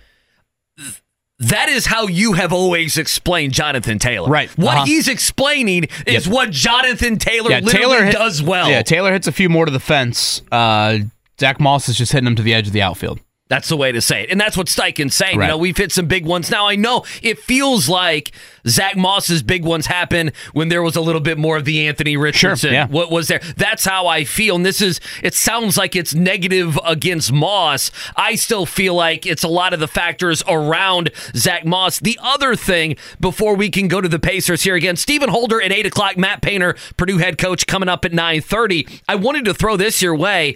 that is how you have always explained Jonathan Taylor. Right. What Uh-huh. he's explaining is Yep. what Jonathan Taylor Yeah, literally Taylor hit- does well. Yeah, Taylor hits a few more to the fence. Uh, Zack Moss is just hitting him to the edge of the outfield. That's the way to say it. And that's what Steichen's saying. Right. You know, we've hit some big ones. Now, I know it feels like Zack Moss's big ones happened when there was a little bit more of the Anthony Richardson. yeah. What was there? That's how I feel. And this is, it sounds like it's negative against Moss. I still feel like it's a lot of the factors around Zack Moss. The other thing, before we can go to the Pacers here again, Stephen Holder at 8 o'clock, Matt Painter, Purdue head coach, coming up at 9.30. I wanted to throw this your way.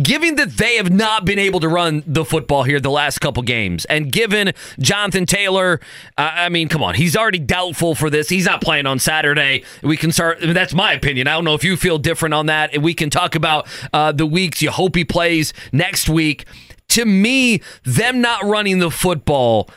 Given that they have not been able to run the football here the last couple games, and given Jonathan Taylor, uh, I mean, come on, he's already doubtful for this. He's not playing on Saturday. We can start. I mean, that's my opinion. I don't know if you feel different on that. And we can talk about uh, the weeks you hope he plays next week. To me, them not running the football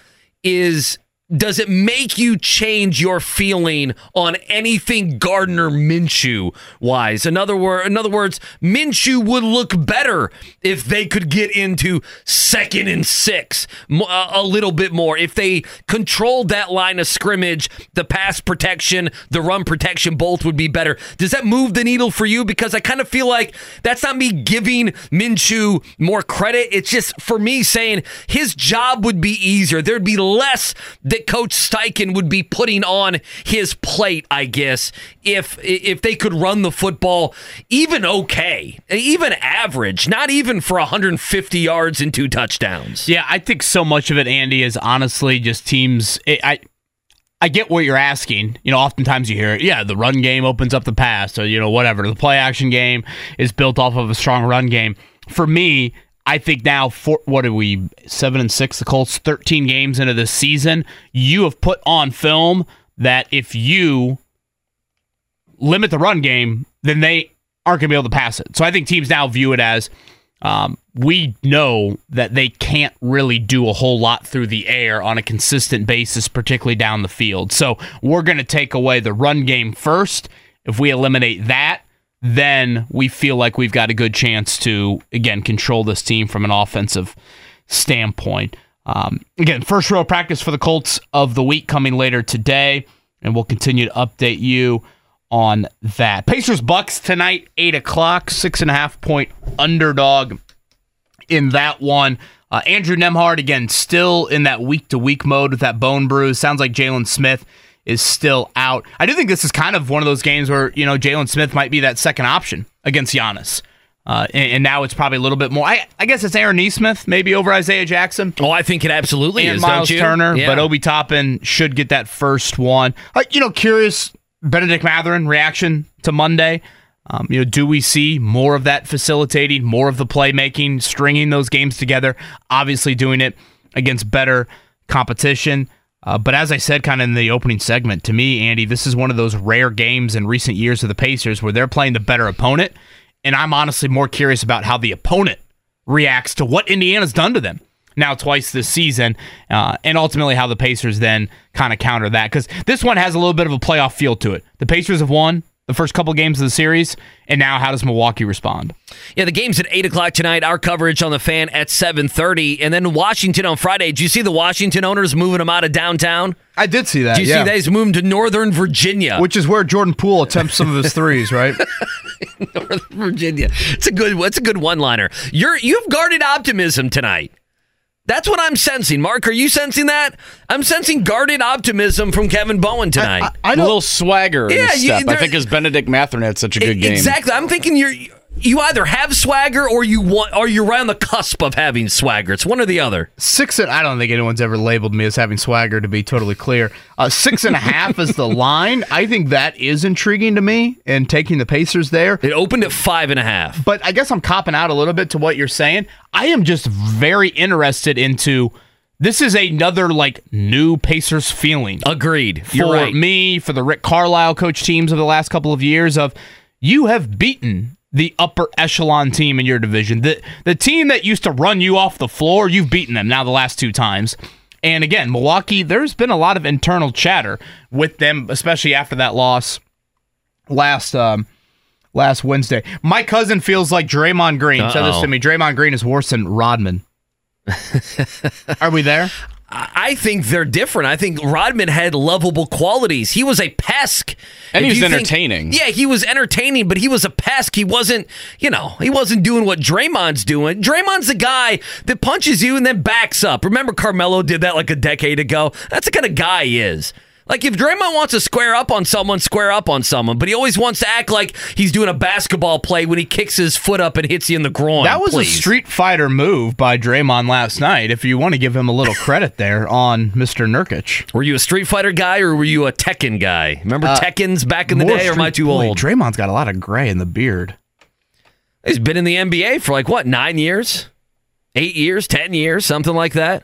is does it make you change your feeling on anything Gardner Minshew wise? In other word, in other words, Minshew would look better if they could get into second and six uh, a little bit more. If they controlled that line of scrimmage, the pass protection, the run protection, both would be better. Does that move the needle for you? Because I kind of feel like that's not me giving Minshew more credit. It's just for me saying his job would be easier. There'd be less that Coach Steichen would be putting on his plate, I guess, if if they could run the football even okay, even average, not even for 150 yards and two touchdowns. Yeah, I think so much of it, Andy, is honestly just teams. It, I I get what you're asking. You know, oftentimes you hear, yeah, the run game opens up the pass, or you know, whatever. The play action game is built off of a strong run game. For me, I think now, for what are we seven and six? The Colts, thirteen games into the season, you have put on film that if you limit the run game, then they aren't going to be able to pass it. So I think teams now view it as um, we know that they can't really do a whole lot through the air on a consistent basis, particularly down the field. So we're going to take away the run game first. If we eliminate that, then we feel like we've got a good chance to, again, control this team from an offensive standpoint. Um, again, first row practice for the Colts of the week coming later today, and we'll continue to update you on that. Pacers Bucks tonight, eight o'clock, six and a half point underdog in that one. Uh, Andrew Nembhard again, still in that week to week mode with that bone bruise. Sounds like Jalen Smith is still out. I do think this is kind of one of those games where you know Jalen Smith might be that second option against Giannis. Uh, and, and now it's probably a little bit more. I, I guess it's Aaron Nesmith maybe over Isaiah Jackson Oh, I think it absolutely and is. Miles? Turner, Yeah. but Obi Toppin should get that first one. Uh, you know, curious Bennedict Mathurin reaction to Monday. Um, you know, do we see more of that facilitating, more of the playmaking, stringing those games together? Obviously, doing it against better competition. Uh, but as I said, kind of in the opening segment, to me, Andy, this is one of those rare games in recent years of the Pacers where they're playing the better opponent. And I'm honestly more curious about how the opponent reacts to what Indiana's done to them now twice this season, uh, and ultimately how the Pacers then kind of counter that. Because this one has a little bit of a playoff feel to it. The Pacers have won the first couple games of the series, and now how does Milwaukee respond? Yeah, the game's at eight o'clock tonight. Our coverage on the fan at seven thirty, and then Washington on Friday. Did you see the Washington owners moving them out of downtown? I did see that. Did you yeah. see that? He's moved to Northern Virginia. Which is where Jordan Poole attempts some of his threes, right? (laughs) Northern Virginia. It's a good. It's a good one-liner. You're you've guarded optimism tonight. That's what I'm sensing. Mark, are you sensing that? I'm sensing guarded optimism from Kevin Bowen tonight. I a know. A little swagger in Yeah, you- step. I think as Bennedict Mathurin had such a good game. Exactly. I'm thinking you're you either have swagger or you want, or you're right on the cusp of having swagger. It's one or the other. Six and I don't think anyone's ever labeled me as having swagger. To be totally clear, uh, six and a half is the (laughs) line. I think that is intriguing to me, and taking the Pacers there. It opened at five and a half. But I guess I'm copping out a little bit to what you're saying. I am just very interested into. This is another like new Pacers feeling. Agreed. for You're right. me, for the Rick Carlisle coach teams of the last couple of years of you have beaten the upper echelon team in your division. The the team that used to run you off the floor, you've beaten them now the last two times. And again, Milwaukee, there's been a lot of internal chatter with them, especially after that loss last um last Wednesday. My cousin feels like Draymond Green said this to me. Draymond Green is worse than Rodman. (laughs) Are we there? I think they're different. I think Rodman had lovable qualities. He was a pesk. And he was you think- entertaining. yeah, he was entertaining, but he was a pesk. He wasn't, you know, he wasn't doing what Draymond's doing. Draymond's the guy that punches you and then backs up. Remember Carmelo did that like a decade ago? That's the kind of guy he is. Like if Draymond wants to square up on someone, square up on someone, but he always wants to act like he's doing a basketball play when he kicks his foot up and hits you in the groin. That was please. a Street Fighter move by Draymond last night. If you want to give him a little credit there on Mr. Nurkic. Were you a Street Fighter guy or were you a Tekken guy? Remember Tekken's back in the Uh, day, or am I too old? Draymond's got a lot of gray in the beard. He's been in the NBA for like what, nine years? Eight years, ten years, something like that.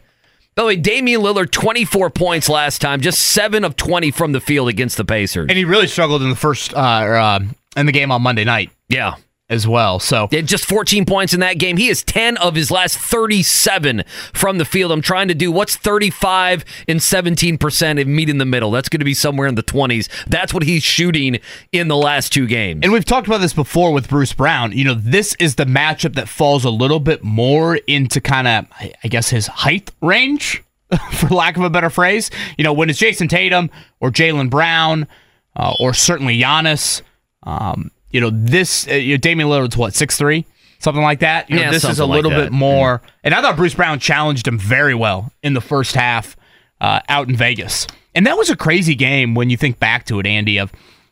By the way, Damian Lillard, 24 points last time, just seven of 20 from the field against the Pacers. And he really struggled in the first uh, or, uh, in the game on Monday night yeah. As well. So just 14 points in that game. He is 10 of his last 37 from the field. I'm trying to do what's 35 and 17% and meet in the middle. That's going to be somewhere in the 20s. That's what he's shooting in the last two games. And we've talked about this before with Bruce Brown. You know, this is the matchup that falls a little bit more into kind of, I I guess, his height range, (laughs) for lack of a better phrase. You know, when it's Jayson Tatum or Jaylen Brown uh, or certainly Giannis, um, you know, this, uh, you know, Damian Lillard's what, six three, Something like that. You know, Yeah, this is a like little that. bit more. And I thought Bruce Brown challenged him very well in the first half uh, out in Vegas. And that was a crazy game when you think back to it, Andy, of,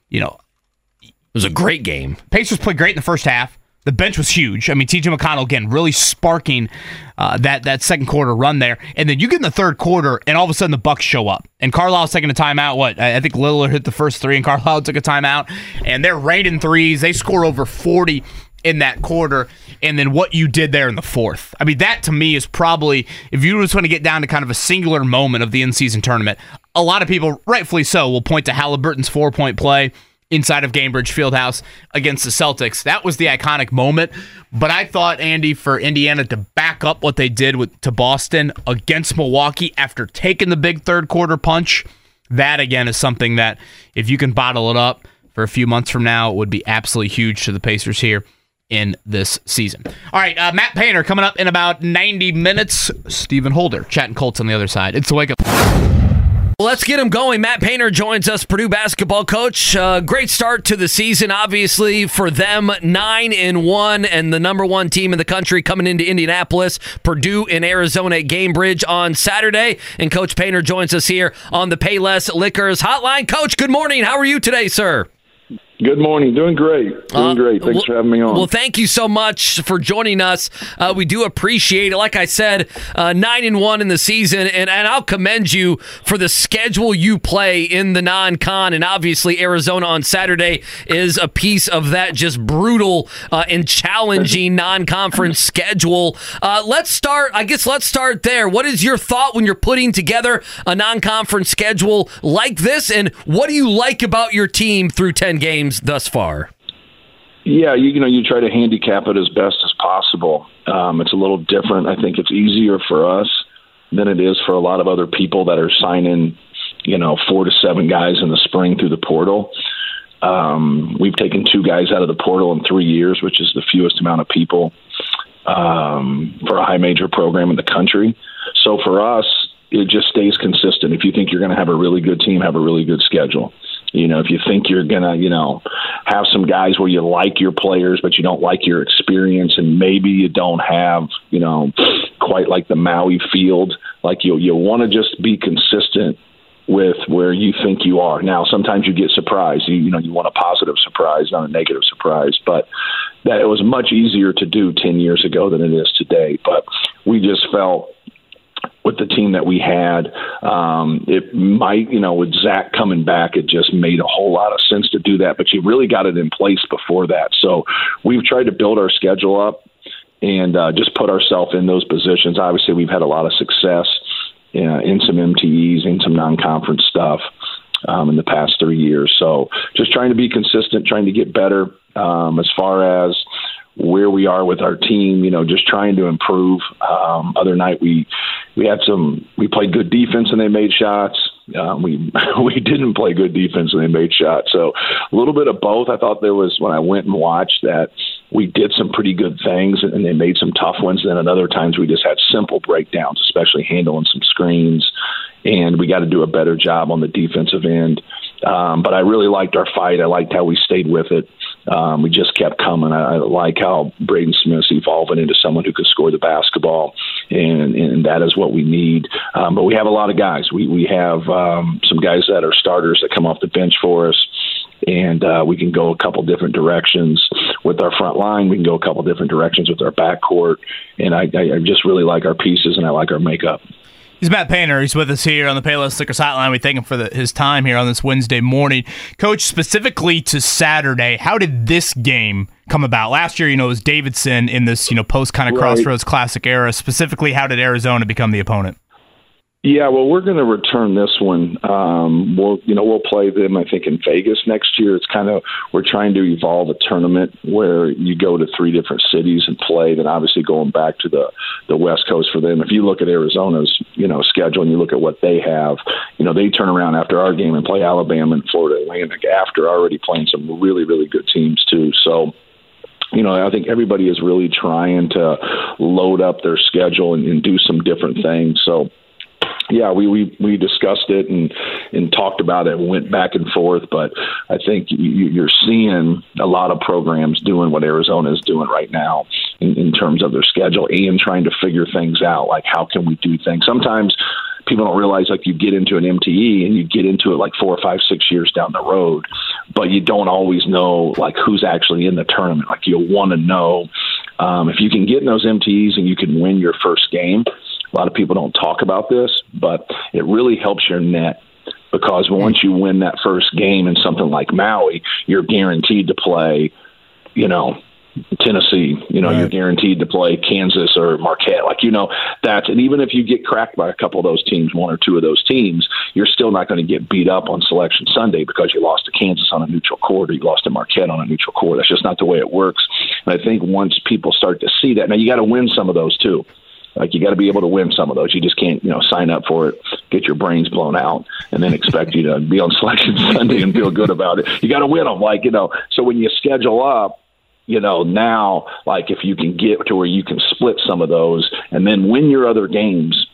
you know, It was a great game. Pacers played great in the first half. The bench was huge. I mean, TJ McConnell again really sparking uh, that that second quarter run there, and then you get in the third quarter, and all of a sudden the Bucks show up, and Carlisle's taking a timeout. What I think Lillard hit the first three, and Carlisle took a timeout, and they're raining threes. They score over forty in that quarter, and then what you did there in the fourth. I mean, that to me is probably if you just want to get down to kind of a singular moment of the in season tournament. A lot of people, rightfully so, will point to Halliburton's four point play inside of Gainbridge Fieldhouse against the Celtics. That was the iconic moment. But I thought Andy for Indiana to back up what they did with to Boston against Milwaukee after taking the big third quarter punch. That again is something that if you can bottle it up for a few months from now, it would be absolutely huge to the Pacers here in this season. All right, uh, Matt Painter coming up in about 90 minutes. Stephen Holder chatting Colts on the other side. It's the wake up. Let's get him going. Matt Painter joins us, Purdue basketball coach. Uh, great start to the season, obviously for them, nine and one, and the number one team in the country coming into Indianapolis. Purdue in Arizona at Gainbridge on Saturday, and Coach Painter joins us here on the Payless Liquors Hotline. Coach, good morning. How are you today, sir? Good morning. Doing great. Doing Uh, great. Thanks well- for having me on. Well, thank you so much for joining us. Uh, we do appreciate it. Like I said, uh, nine and one in the season, and, and I'll commend you for the schedule you play in the non-con. And obviously, Arizona on Saturday is a piece of that just brutal uh, and challenging (laughs) non-conference schedule. Uh, let's start. I guess let's start there. What is your thought when you're putting together a non-conference schedule like this, and what do you like about your team through ten games thus far? yeah, you, you know, you try to handicap it as best as possible. Um, it's a little different. I think it's easier for us than it is for a lot of other people that are signing, you know, four to seven guys in the spring through the portal. Um, we've taken two guys out of the portal in three years, which is the fewest amount of people um, for a high major program in the country. So for us, it just stays consistent. If you think you're going to have a really good team, have a really good schedule. You know, if you think you're going to, you know, have some guys where you like your players, but you don't like your experience, and maybe you don't have, you know, quite like the Maui field, like you you want to just be consistent with where you think you are. Now, sometimes you get surprised. You, you know, you want a positive surprise, not a negative surprise. But that it was much easier to do 10 years ago than it is today. But we just felt with the team that we had, um, it might, you know, with Zach coming back, it just made a whole lot of sense to do that. But you really got it in place before that. So we've tried to build our schedule up and uh, just put ourselves in those positions. Obviously, we've had a lot of success uh, in some MTEs, in some non-conference stuff um, in the past three years. So just trying to be consistent, trying to get better um, as far as where we are with our team. You know, just trying to improve. Um, other night we we had some we played good defense and they made shots. Um, we (laughs) we didn't play good defense and they made shots. So a little bit of both. I thought there was when I went and watched that we did some pretty good things and they made some tough ones. And then at other times we just had simple breakdowns, especially handling some screens. And we got to do a better job on the defensive end. Um, but I really liked our fight. I liked how we stayed with it. Um, we just kept coming. I, I like how Braden Smith's evolving into someone who can score the basketball, and, and that is what we need. Um, but we have a lot of guys. We we have um, some guys that are starters that come off the bench for us and uh, we can go a couple different directions with our front line. We can go a couple different directions with our backcourt, and I, I just really like our pieces and I like our makeup. He's Matt Painter. He's with us here on the Payless Liquors Hotline. We thank him for the, his time here on this Wednesday morning. Coach, specifically to Saturday, how did this game come about? Last year, you know, it was Davidson in this, you know, post kind of right. crossroads classic era. Specifically, how did Arizona become the opponent? Yeah, well, we're going to return this one. Um, we'll, you know, we'll play them. I think in Vegas next year. It's kind of we're trying to evolve a tournament where you go to three different cities and play. Then obviously going back to the the West Coast for them. If you look at Arizona's, you know, schedule and you look at what they have, you know, they turn around after our game and play Alabama and Florida Atlantic after already playing some really really good teams too. So you know, I think everybody is really trying to load up their schedule and, and do some different things. So yeah, we, we, we discussed it and, and talked about it and went back and forth. But I think you, you're seeing a lot of programs doing what Arizona is doing right now in, in terms of their schedule and trying to figure things out. Like, how can we do things? Sometimes people don't realize like you get into an MTE and you get into it like four or five, six years down the road, but you don't always know like who's actually in the tournament. Like you'll want to know um, if you can get in those MTEs and you can win your first game a lot of people don't talk about this, but it really helps your net because once you win that first game in something like Maui, you're guaranteed to play, you know, Tennessee, you know, right. you're guaranteed to play Kansas or Marquette. Like, you know, that's, and even if you get cracked by a couple of those teams, one or two of those teams, you're still not going to get beat up on Selection Sunday because you lost to Kansas on a neutral court or you lost to Marquette on a neutral court. That's just not the way it works. And I think once people start to see that, now you got to win some of those too. Like you got to be able to win some of those. You just can't, you know, sign up for it, get your brains blown out, and then expect you to be on (laughs) selection Sunday and feel good about it. You got to win them, like you know. So when you schedule up, you know, now like if you can get to where you can split some of those and then win your other games,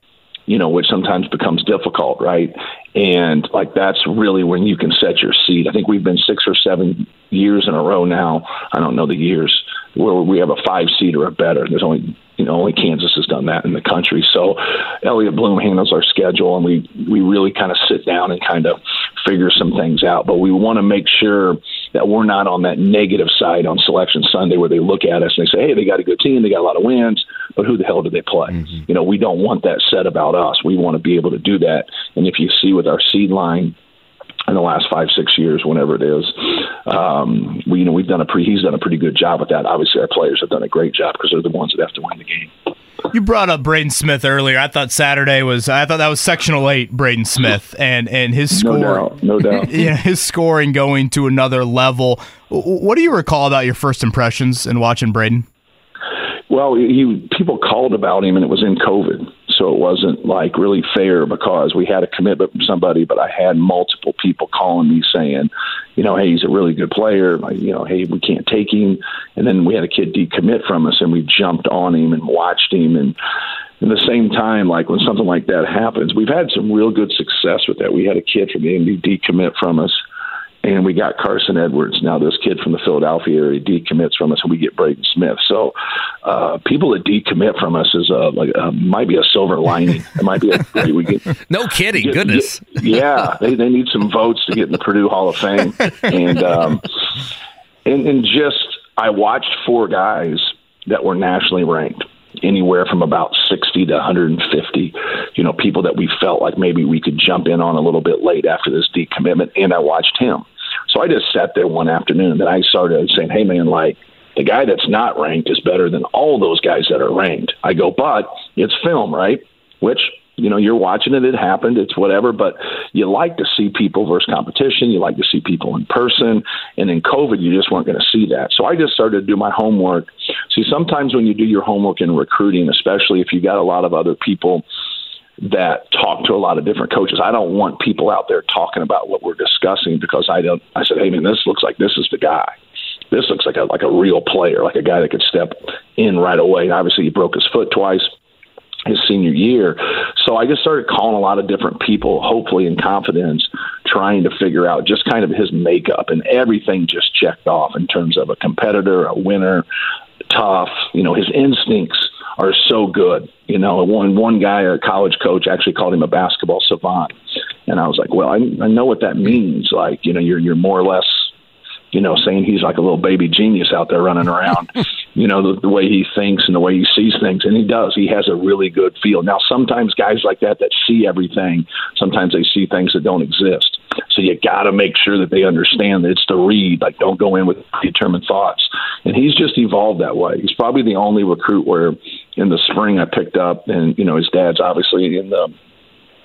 you know, which sometimes becomes difficult, right? And like that's really when you can set your seat. I think we've been six or seven years in a row now. I don't know the years where we have a five seed or a better. There's only you know only Kansas has done that in the country. So Elliot Bloom handles our schedule, and we we really kind of sit down and kind of figure some things out. But we want to make sure that we're not on that negative side on Selection Sunday where they look at us and they say, hey, they got a good team, they got a lot of wins, but who the hell do they play? Mm-hmm. You know, we don't want that said about us. We want to be able to do that. And if you see with our seed line in the last five six years, whenever it is. Um, we you know we've done a he's done a pretty good job with that. Obviously, our players have done a great job because they're the ones that have to win the game. You brought up Braden Smith earlier. I thought Saturday was I thought that was sectional eight Braden Smith and and his score no doubt, no (laughs) doubt. yeah, his scoring going to another level. What do you recall about your first impressions in watching Braden? Well, he people called about him, and it was in COVID so it wasn't like really fair because we had a commitment from somebody, but I had multiple people calling me saying, you know, hey, he's a really good player. You know, hey, we can't take him. And then we had a kid decommit from us, and we jumped on him and watched him and. In the same time, like when something like that happens, we've had some real good success with that. We had a kid from the Indy decommit from us and we got Carson Edwards. Now this kid from the Philadelphia area decommits from us, and we get Braden Smith. So uh, people that decommit from us is a, like a, might be a silver lining. It might be a, (laughs) we get no kidding. Get, Goodness, get, yeah, they they need some votes to get in the Purdue Hall of Fame, and um, and and just I watched four guys that were nationally ranked, anywhere from about 60 to 150. You know, people that we felt like maybe we could jump in on a little bit late after this decommitment, and I watched him. I just sat there one afternoon and I started saying, "Hey, man, like." The guy that's not ranked is better than all those guys that are ranked. I go, but it's film, right? Which you know you're watching it it happened it's whatever but you like to see people versus competition you like to see people in person and in covid you just weren't going to see that so i just started to do my homework see sometimes when you do your homework in recruiting especially if you got a lot of other people that talk to a lot of different coaches. I don't want people out there talking about what we're discussing because I don't. I said, hey man, this looks like this is the guy. This looks like a like a real player, like a guy that could step in right away. And Obviously, he broke his foot twice his senior year. So I just started calling a lot of different people, hopefully in confidence, trying to figure out just kind of his makeup and everything just checked off in terms of a competitor, a winner, tough, you know, his instincts are so good. You know, one one guy, a college coach, actually called him a basketball savant, and I was like, well, I, I know what that means. Like, you know, you're you're more or less you know, saying he's like a little baby genius out there running around, (laughs) you know, the, the way he thinks and the way he sees things. And he does. He has a really good feel. Now, sometimes guys like that that see everything, sometimes they see things that don't exist. So you got to make sure that they understand that it's the read. Like, don't go in with determined thoughts. And he's just evolved that way. He's probably the only recruit where in the spring I picked up, and, you know, his dad's obviously in the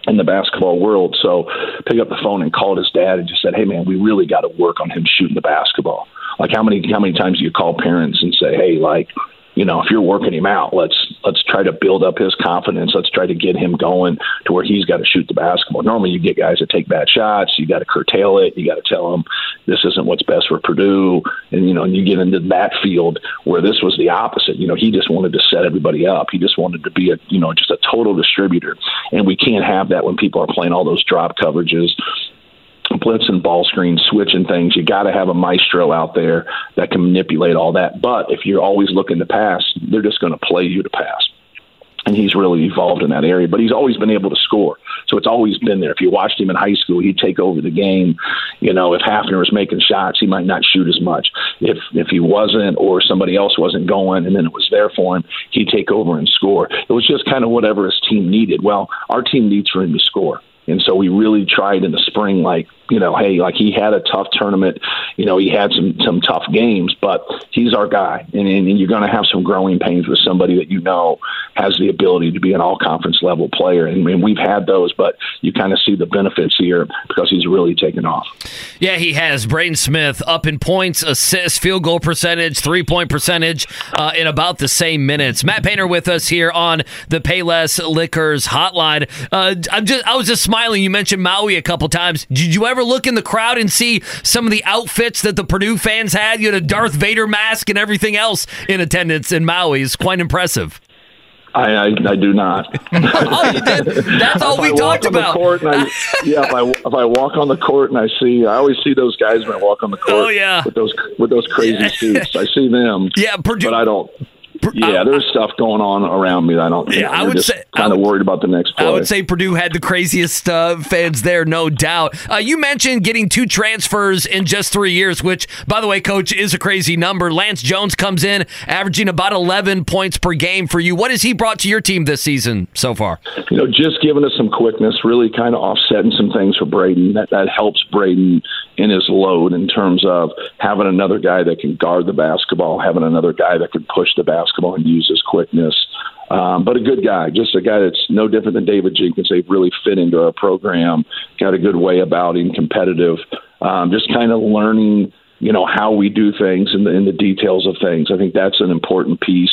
in the basketball world. So pick up the phone and called his dad and just said, "Hey man, we really got to work on him shooting the basketball." Like how many how many times do you call parents and say, "Hey, like you know, if you're working him out, let's let's try to build up his confidence. Let's try to get him going to where he's got to shoot the basketball. Normally, you get guys that take bad shots. You got to curtail it. You got to tell them this isn't what's best for Purdue, and you know, and you get into that field where this was the opposite. You know, he just wanted to set everybody up. He just wanted to be a you know just a total distributor, and we can't have that when people are playing all those drop coverages blitz and ball screen, switching things. You got to have a maestro out there that can manipulate all that. But if you're always looking to pass, they're just going to play you to pass. And he's really evolved in that area, but he's always been able to score. So it's always been there. If you watched him in high school, he'd take over the game. You know, if Hafner was making shots, he might not shoot as much. If if he wasn't, or somebody else wasn't going, and then it was there for him, he'd take over and score. It was just kind of whatever his team needed. Well, our team needs for him to score. And so we really tried in the spring, like, you know, hey, like he had a tough tournament. You know, he had some some tough games, but he's our guy. And, and you're going to have some growing pains with somebody that you know has the ability to be an all conference level player. And, and we've had those, but you kind of see the benefits here because he's really taken off. Yeah, he has. Braden Smith up in points, assists, field goal percentage, three point percentage uh, in about the same minutes. Matt Painter with us here on the Payless Liquors hotline. Uh, I'm just, I was just smiling. You mentioned Maui a couple times. Did you ever look in the crowd and see some of the outfits that the Purdue fans had? You had a Darth Vader mask and everything else in attendance in Maui. It's quite impressive. I, I, I do not. (laughs) oh, you did. That's all we talked about. I, (laughs) yeah, if I if I walk on the court and I see, I always see those guys when I walk on the oh, court. Oh yeah, with those with those crazy yeah. suits. I see them. (laughs) Yeah, Purdue. But I don't. Yeah, there's stuff going on around me that I don't. Yeah, I would say kind of worried about the next. Play. I would say Purdue had the craziest uh, fans there, no doubt. Uh, you mentioned getting two transfers in just three years, which, by the way, coach, is a crazy number. Lance Jones comes in, averaging about 11 points per game for you. What has he brought to your team this season so far? You know, just giving us some quickness, really kind of offsetting some things for Braden. That that helps Braden in his load in terms of having another guy that can guard the basketball, having another guy that can push the basketball and use his quickness. Um, but a good guy, just a guy that's no different than David Jenkins. They've really fit into our program, got a good way about him, competitive, um, just kind of learning you know how we do things and the, in the details of things. I think that's an important piece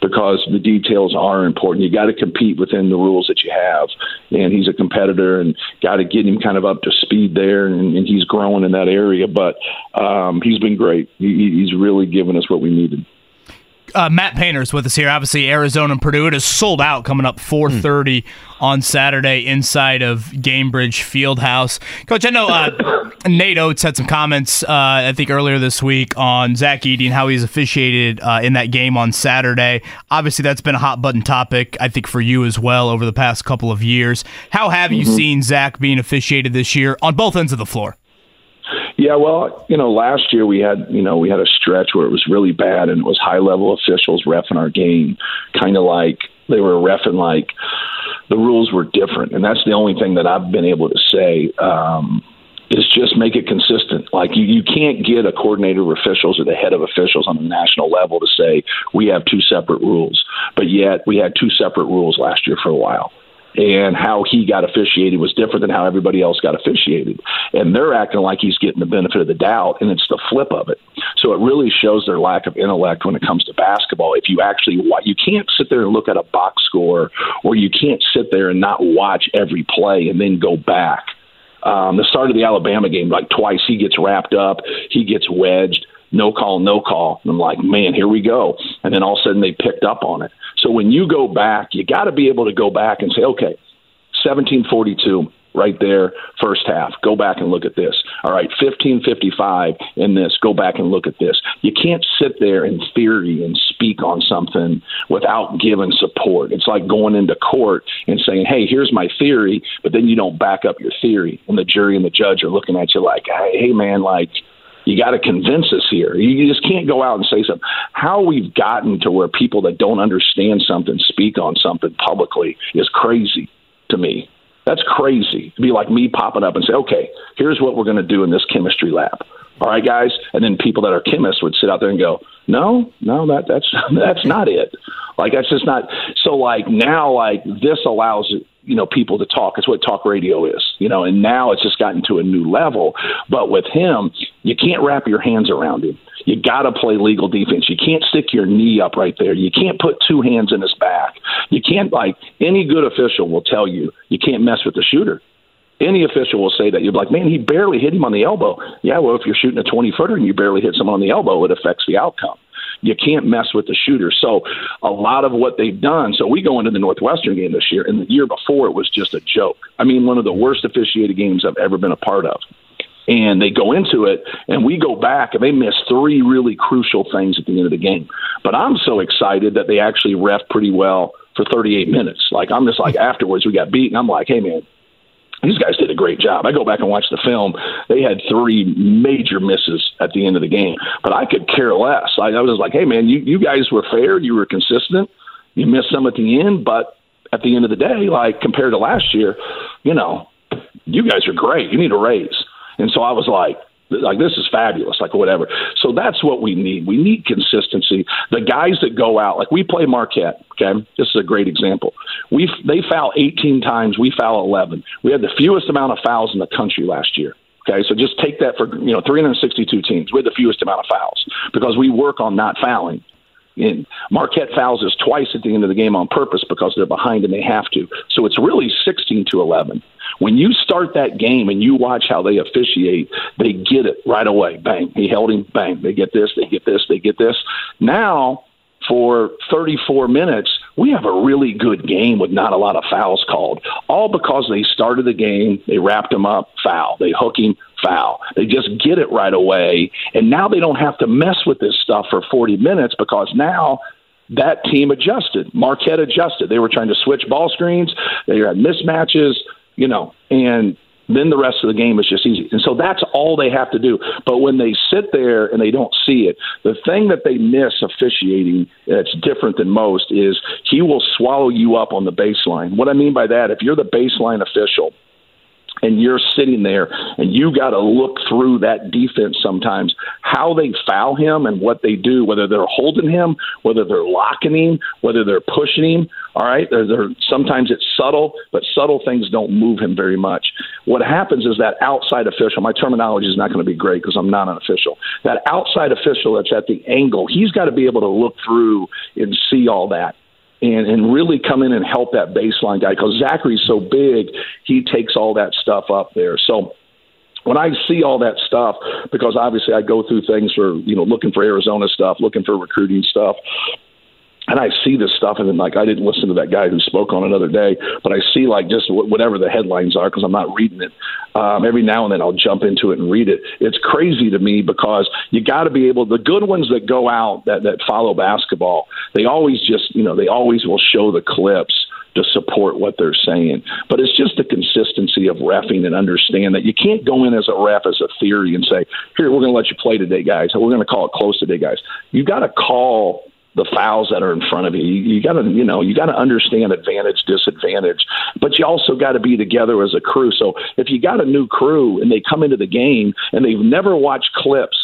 because the details are important. You got to compete within the rules that you have, and he's a competitor, and got to get him kind of up to speed there, and, and he's growing in that area. But um, he's been great. He, he's really given us what we needed uh, Matt Painter's with us here. Obviously, Arizona and Purdue. It is sold out coming up 4:30 mm. on Saturday inside of Gainbridge Fieldhouse. Coach, I know uh, (coughs) Nate Oats had some comments. Uh, I think earlier this week on Zach Edey and how he's officiated uh, in that game on Saturday. Obviously, that's been a hot button topic. I think for you as well over the past couple of years. How have mm-hmm. you seen Zach being officiated this year on both ends of the floor? Yeah, well, you know, last year we had, you know, we had a stretch where it was really bad and it was high level officials refing our game, kind of like they were refing like the rules were different. And that's the only thing that I've been able to say. Um, is just make it consistent. Like you, you can't get a coordinator of officials or the head of officials on the national level to say we have two separate rules, but yet we had two separate rules last year for a while and how he got officiated was different than how everybody else got officiated. And they're acting like he's getting the benefit of the doubt, and it's the flip of it. So it really shows their lack of intellect when it comes to basketball. If you actually, you can't sit there and look at a box score, or you can't sit there and not watch every play and then go back. Um, the start of the Alabama game, like twice, he gets wrapped up, he gets wedged no call, no call. And I'm like, man, here we go. And then all of a sudden they picked up on it. So when you go back, you got to be able to go back and say, okay, 1742 right there, first half. Go back and look at this. All right, 1555 in this. Go back and look at this. You can't sit there in theory and speak on something without giving support. It's like going into court and saying, hey, here's my theory, but then you don't back up your theory. And the jury and the judge are looking at you like, hey, man, like, you got to convince us here. You just can't go out and say something. How we've gotten to where people that don't understand something speak on something publicly is crazy to me. That's crazy to be like me popping up and say, okay, here's what we're going to do in this chemistry lab. All right, guys. And then people that are chemists would sit out there and go, no, no, that that's (laughs) that's not it. Like that's just not. So like now, like this allows you know people to talk. It's what talk radio is, you know. And now it's just gotten to a new level. But with him, you can't wrap your hands around him. You got to play legal defense. You can't stick your knee up right there. You can't put two hands in his back. You can't like any good official will tell you you can't mess with the shooter. Any official will say that you're like, man, he barely hit him on the elbow. Yeah, well, if you're shooting a 20 footer and you barely hit someone on the elbow, it affects the outcome you can't mess with the shooter. So a lot of what they've done. So we go into the Northwestern game this year, and the year before it was just a joke. I mean, one of the worst officiated games I've ever been a part of. And they go into it, and we go back, and they miss three really crucial things at the end of the game. But I'm so excited that they actually ref pretty well for 38 minutes. Like I'm just like afterwards we got beat, and I'm like, hey man, these guys did a great job. I go back and watch the film. They had three major misses at the end of the game, but I could care less. I, I was like, hey, man, you, you guys were fair. You were consistent. You missed some at the end, but at the end of the day, like compared to last year, you know, you guys are great. You need a raise. And so I was like, like this is fabulous, like whatever. So that's what we need. We need consistency. The guys that go out, like we play Marquette. Okay, this is a great example. We they foul 18 times, we foul 11. We had the fewest amount of fouls in the country last year. Okay, so just take that for you know 362 teams. We had the fewest amount of fouls because we work on not fouling. And Marquette fouls us twice at the end of the game on purpose because they're behind and they have to. So it's really 16 to 11. When you start that game and you watch how they officiate, they get it right away. Bang. He held him. Bang. They get this. They get this. They get this. Now, for 34 minutes, we have a really good game with not a lot of fouls called. All because they started the game, they wrapped him up, foul. They hook him, foul. They just get it right away. And now they don't have to mess with this stuff for 40 minutes because now that team adjusted. Marquette adjusted. They were trying to switch ball screens, they had mismatches you know, and then the rest of the game is just easy. And so that's all they have to do. But when they sit there and they don't see it, the thing that they miss officiating that's different than most is he will swallow you up on the baseline. What I mean by that, if you're the baseline official, and you're sitting there and you got to look through that defense sometimes how they foul him and what they do whether they're holding him whether they're locking him whether they're pushing him all right? They're, they're, sometimes it's subtle but subtle things don't move him very much. What happens is that outside official my terminology is not going to be great because i'm not an official. That outside official that's at the angle he's got to be able to look through and see all that and and really come in and help that baseline guy because Zach Edey's so big, he takes all that stuff up there. So when I see all that stuff, because obviously I go through things for you know looking for Arizona stuff, looking for recruiting stuff, and I see this stuff, and then like I didn't listen to that guy who spoke on another day, but I see like just whatever the headlines are because I'm not reading it. Um, every now and then I'll jump into it and read it. It's crazy to me because you got to be able. The good ones that go out that that follow basketball, they always just you know they always will show the clips to support what they're saying. But it's just the consistency of refing and understand that you can't go in as a ref as a theory and say, here, we're going to let you play today, guys. We're going to call it close today, guys. You got to call the fouls that are in front of you. You, you got to, you know, you got to understand advantage, disadvantage, but you also got to be together as a crew. So if you got a new crew and they come into the game and they've never watched clips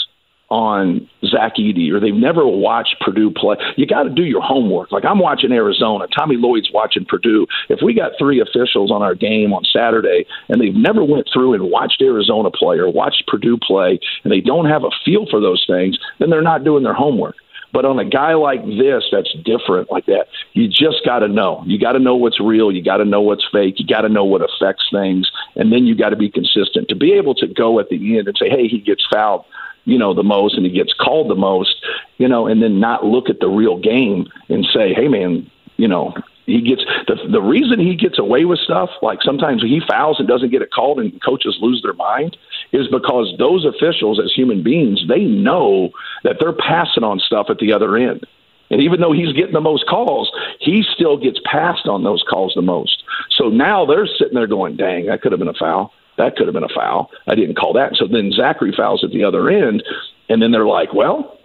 on Zach Edey or they've never watched Purdue play, you got to do your homework. Like I'm watching Arizona, Tommy Lloyd's watching Purdue. If we got three officials on our game on Saturday and they've never went through and watched Arizona play or watched Purdue play and they don't have a feel for those things, then they're not doing their homework. But on a guy like this, that's different like that. You just got to know. You got to know what's real. You got to know what's fake. You got to know what affects things, and then you got to be consistent. To be able to go at the end and say, "Hey, he gets fouled," you know, the most, and he gets called the most, you know, and then not look at the real game and say, "Hey, man, you know, he gets the the reason he gets away with stuff like sometimes he fouls and doesn't get it called and coaches lose their mind is because those officials as human beings they know that they're passing on stuff at the other end. And even though he's getting the most calls he still gets passed on those calls the most. So now they're sitting there going dang that could have been a foul. That could have been a foul. I didn't call that. So then Zach Edey fouls at the other end and then they're like well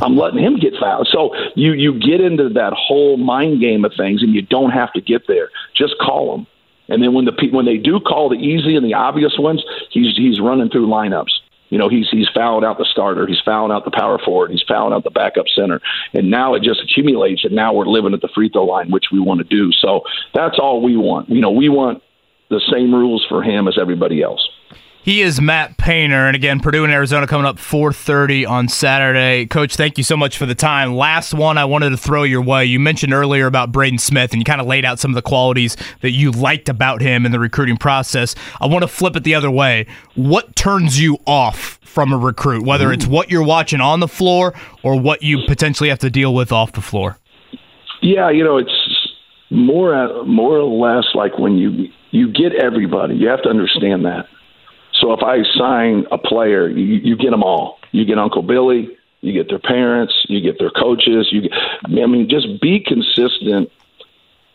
I'm letting him get fouled. So you you get into that whole mind game of things, and you don't have to get there. Just call them, and then when the when they do call the easy and the obvious ones, he's he's running through lineups. You know, he's he's fouling out the starter, he's fouling out the power forward, he's fouling out the backup center, and now it just accumulates, and now we're living at the free throw line, which we want to do. So that's all we want. You know, we want the same rules for him as everybody else. He is Matt Painter, and again, Purdue and Arizona coming up 4:30 on Saturday. Coach, thank you so much for the time. Last one I wanted to throw your way. You mentioned earlier about Braden Smith, and you kind of laid out some of the qualities that you liked about him in the recruiting process. I want to flip it the other way. What turns you off from a recruit, whether Ooh. it's what you're watching on the floor or what you potentially have to deal with off the floor? Yeah, you know, it's more more or less like when you you get everybody. You have to understand that so if I sign a player, you, you get them all. You get Uncle Billy, you get their parents, you get their coaches. You, get, I mean, just be consistent.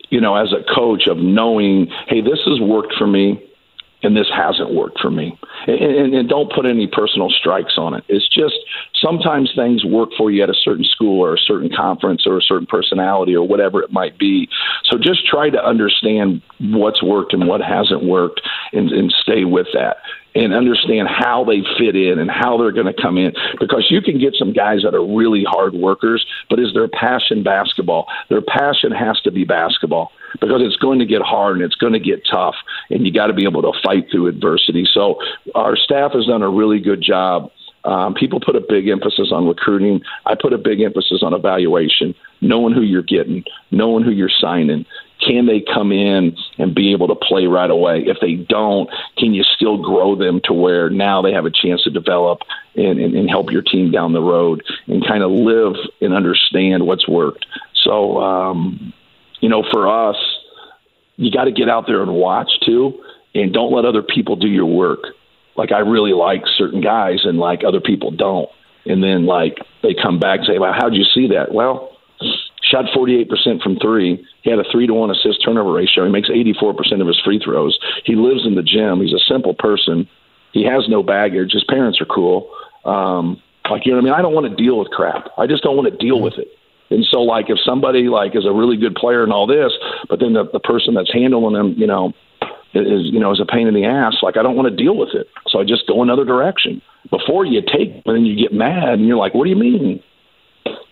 You know, as a coach, of knowing, hey, this has worked for me and this hasn't worked for me. And, and, and, don't put any personal strikes on it. It's just sometimes things work for you at a certain school or a certain conference or a certain personality or whatever it might be. So just try to understand what's worked and what hasn't worked and, and stay with that and understand how they fit in and how they're going to come in because you can get some guys that are really hard workers, but is their passion basketball? Their passion has to be basketball because it's going to get hard and it's going to get tough, and you got to be able to fight through adversity. So our staff has done a really good job. Um, people put a big emphasis on recruiting. I put a big emphasis on evaluation, knowing who you're getting, knowing who you're signing, can they come in and be able to play right away? If they don't, can you still grow them to where now they have a chance to develop and, and, and help your team down the road and kind of live and understand what's worked? So, um, you know, for us, you got to get out there and watch too, and don't let other people do your work. Like I really like certain guys, and like other people don't. And then like they come back and say, "Well, how'd you see that?" Well, shot 48% from three. He had a three to one assist turnover ratio. He makes 84% of his free throws. He lives in the gym. He's a simple person. He has no baggage. His parents are cool. Um, like you know what I mean? I don't want to deal with crap. I just don't want to deal with it. And so, like, if somebody like is a really good player and all this, but then the, the person that's handling them, you know, is you know is a pain in the ass. Like, I don't want to deal with it. So I just go another direction. Before you take, and then you get mad, and you're like, "What do you mean?"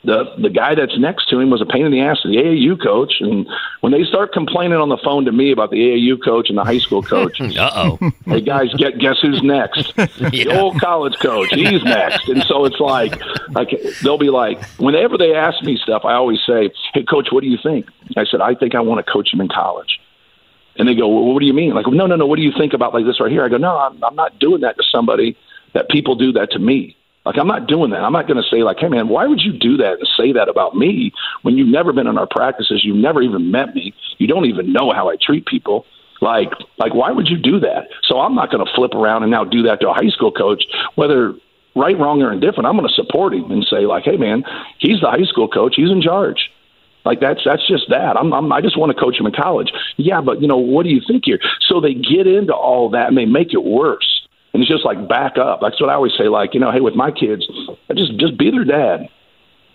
The the guy that's next to him was a pain in the ass, the AAU coach. And when they start complaining on the phone to me about the AAU coach and the high school coach, (laughs) uh oh, hey guys, get guess who's next? (laughs) yeah. The old college coach, he's next. And so it's like, like they'll be like, whenever they ask me stuff, I always say, "Hey, coach, what do you think?" I said, "I think I want to coach him in college." And they go, well, "What do you mean?" Like, no, no, no. What do you think about like this right here? I go, "No, I'm, I'm not doing that to somebody. That people do that to me." Like I'm not doing that. I'm not going to say like, "Hey man, why would you do that and say that about me when you've never been in our practices, you've never even met me, you don't even know how I treat people." Like, like, why would you do that? So I'm not going to flip around and now do that to a high school coach, whether right, wrong, or indifferent. I'm going to support him and say, like, hey, man, he's the high school coach. He's in charge. Like that's that's just that. I'm, I'm I just want to coach him in college. Yeah, but you know what do you think here? So they get into all that and they make it worse. And it's just like back up. That's what I always say. Like you know, hey, with my kids, I just just be their dad.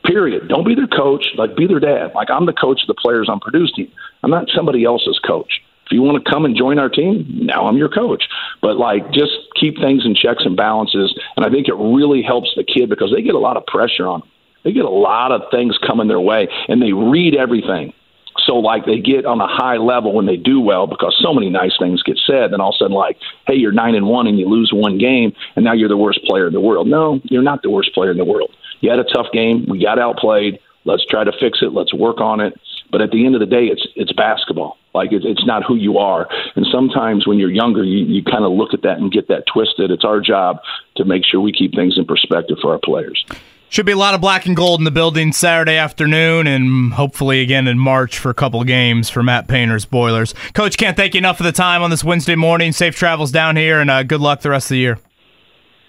Period. Don't be their coach. Like be their dad. Like I'm the coach of the players I'm producing. I'm not somebody else's coach. If you want to come and join our team, now I'm your coach. But like, just keep things in checks and balances. And I think it really helps the kid because they get a lot of pressure on them. They get a lot of things coming their way, and they read everything. So like they get on a high level when they do well because so many nice things get said. Then all of a sudden, like, hey, you're nine and one and you lose one game, and now you're the worst player in the world. No, you're not the worst player in the world. You had a tough game. We got outplayed. Let's try to fix it. Let's work on it. But at the end of the day, it's it's basketball. Like it's, it's not who you are. And sometimes when you're younger, you, you kind of look at that and get that twisted. It's our job to make sure we keep things in perspective for our players. Should be a lot of black and gold in the building Saturday afternoon and hopefully again in March for a couple games for Matt Painter's Boilers. Coach, can't thank you enough for the time on this Wednesday morning. Safe travels down here and uh, good luck the rest of the year.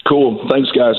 Cool. Thanks, guys.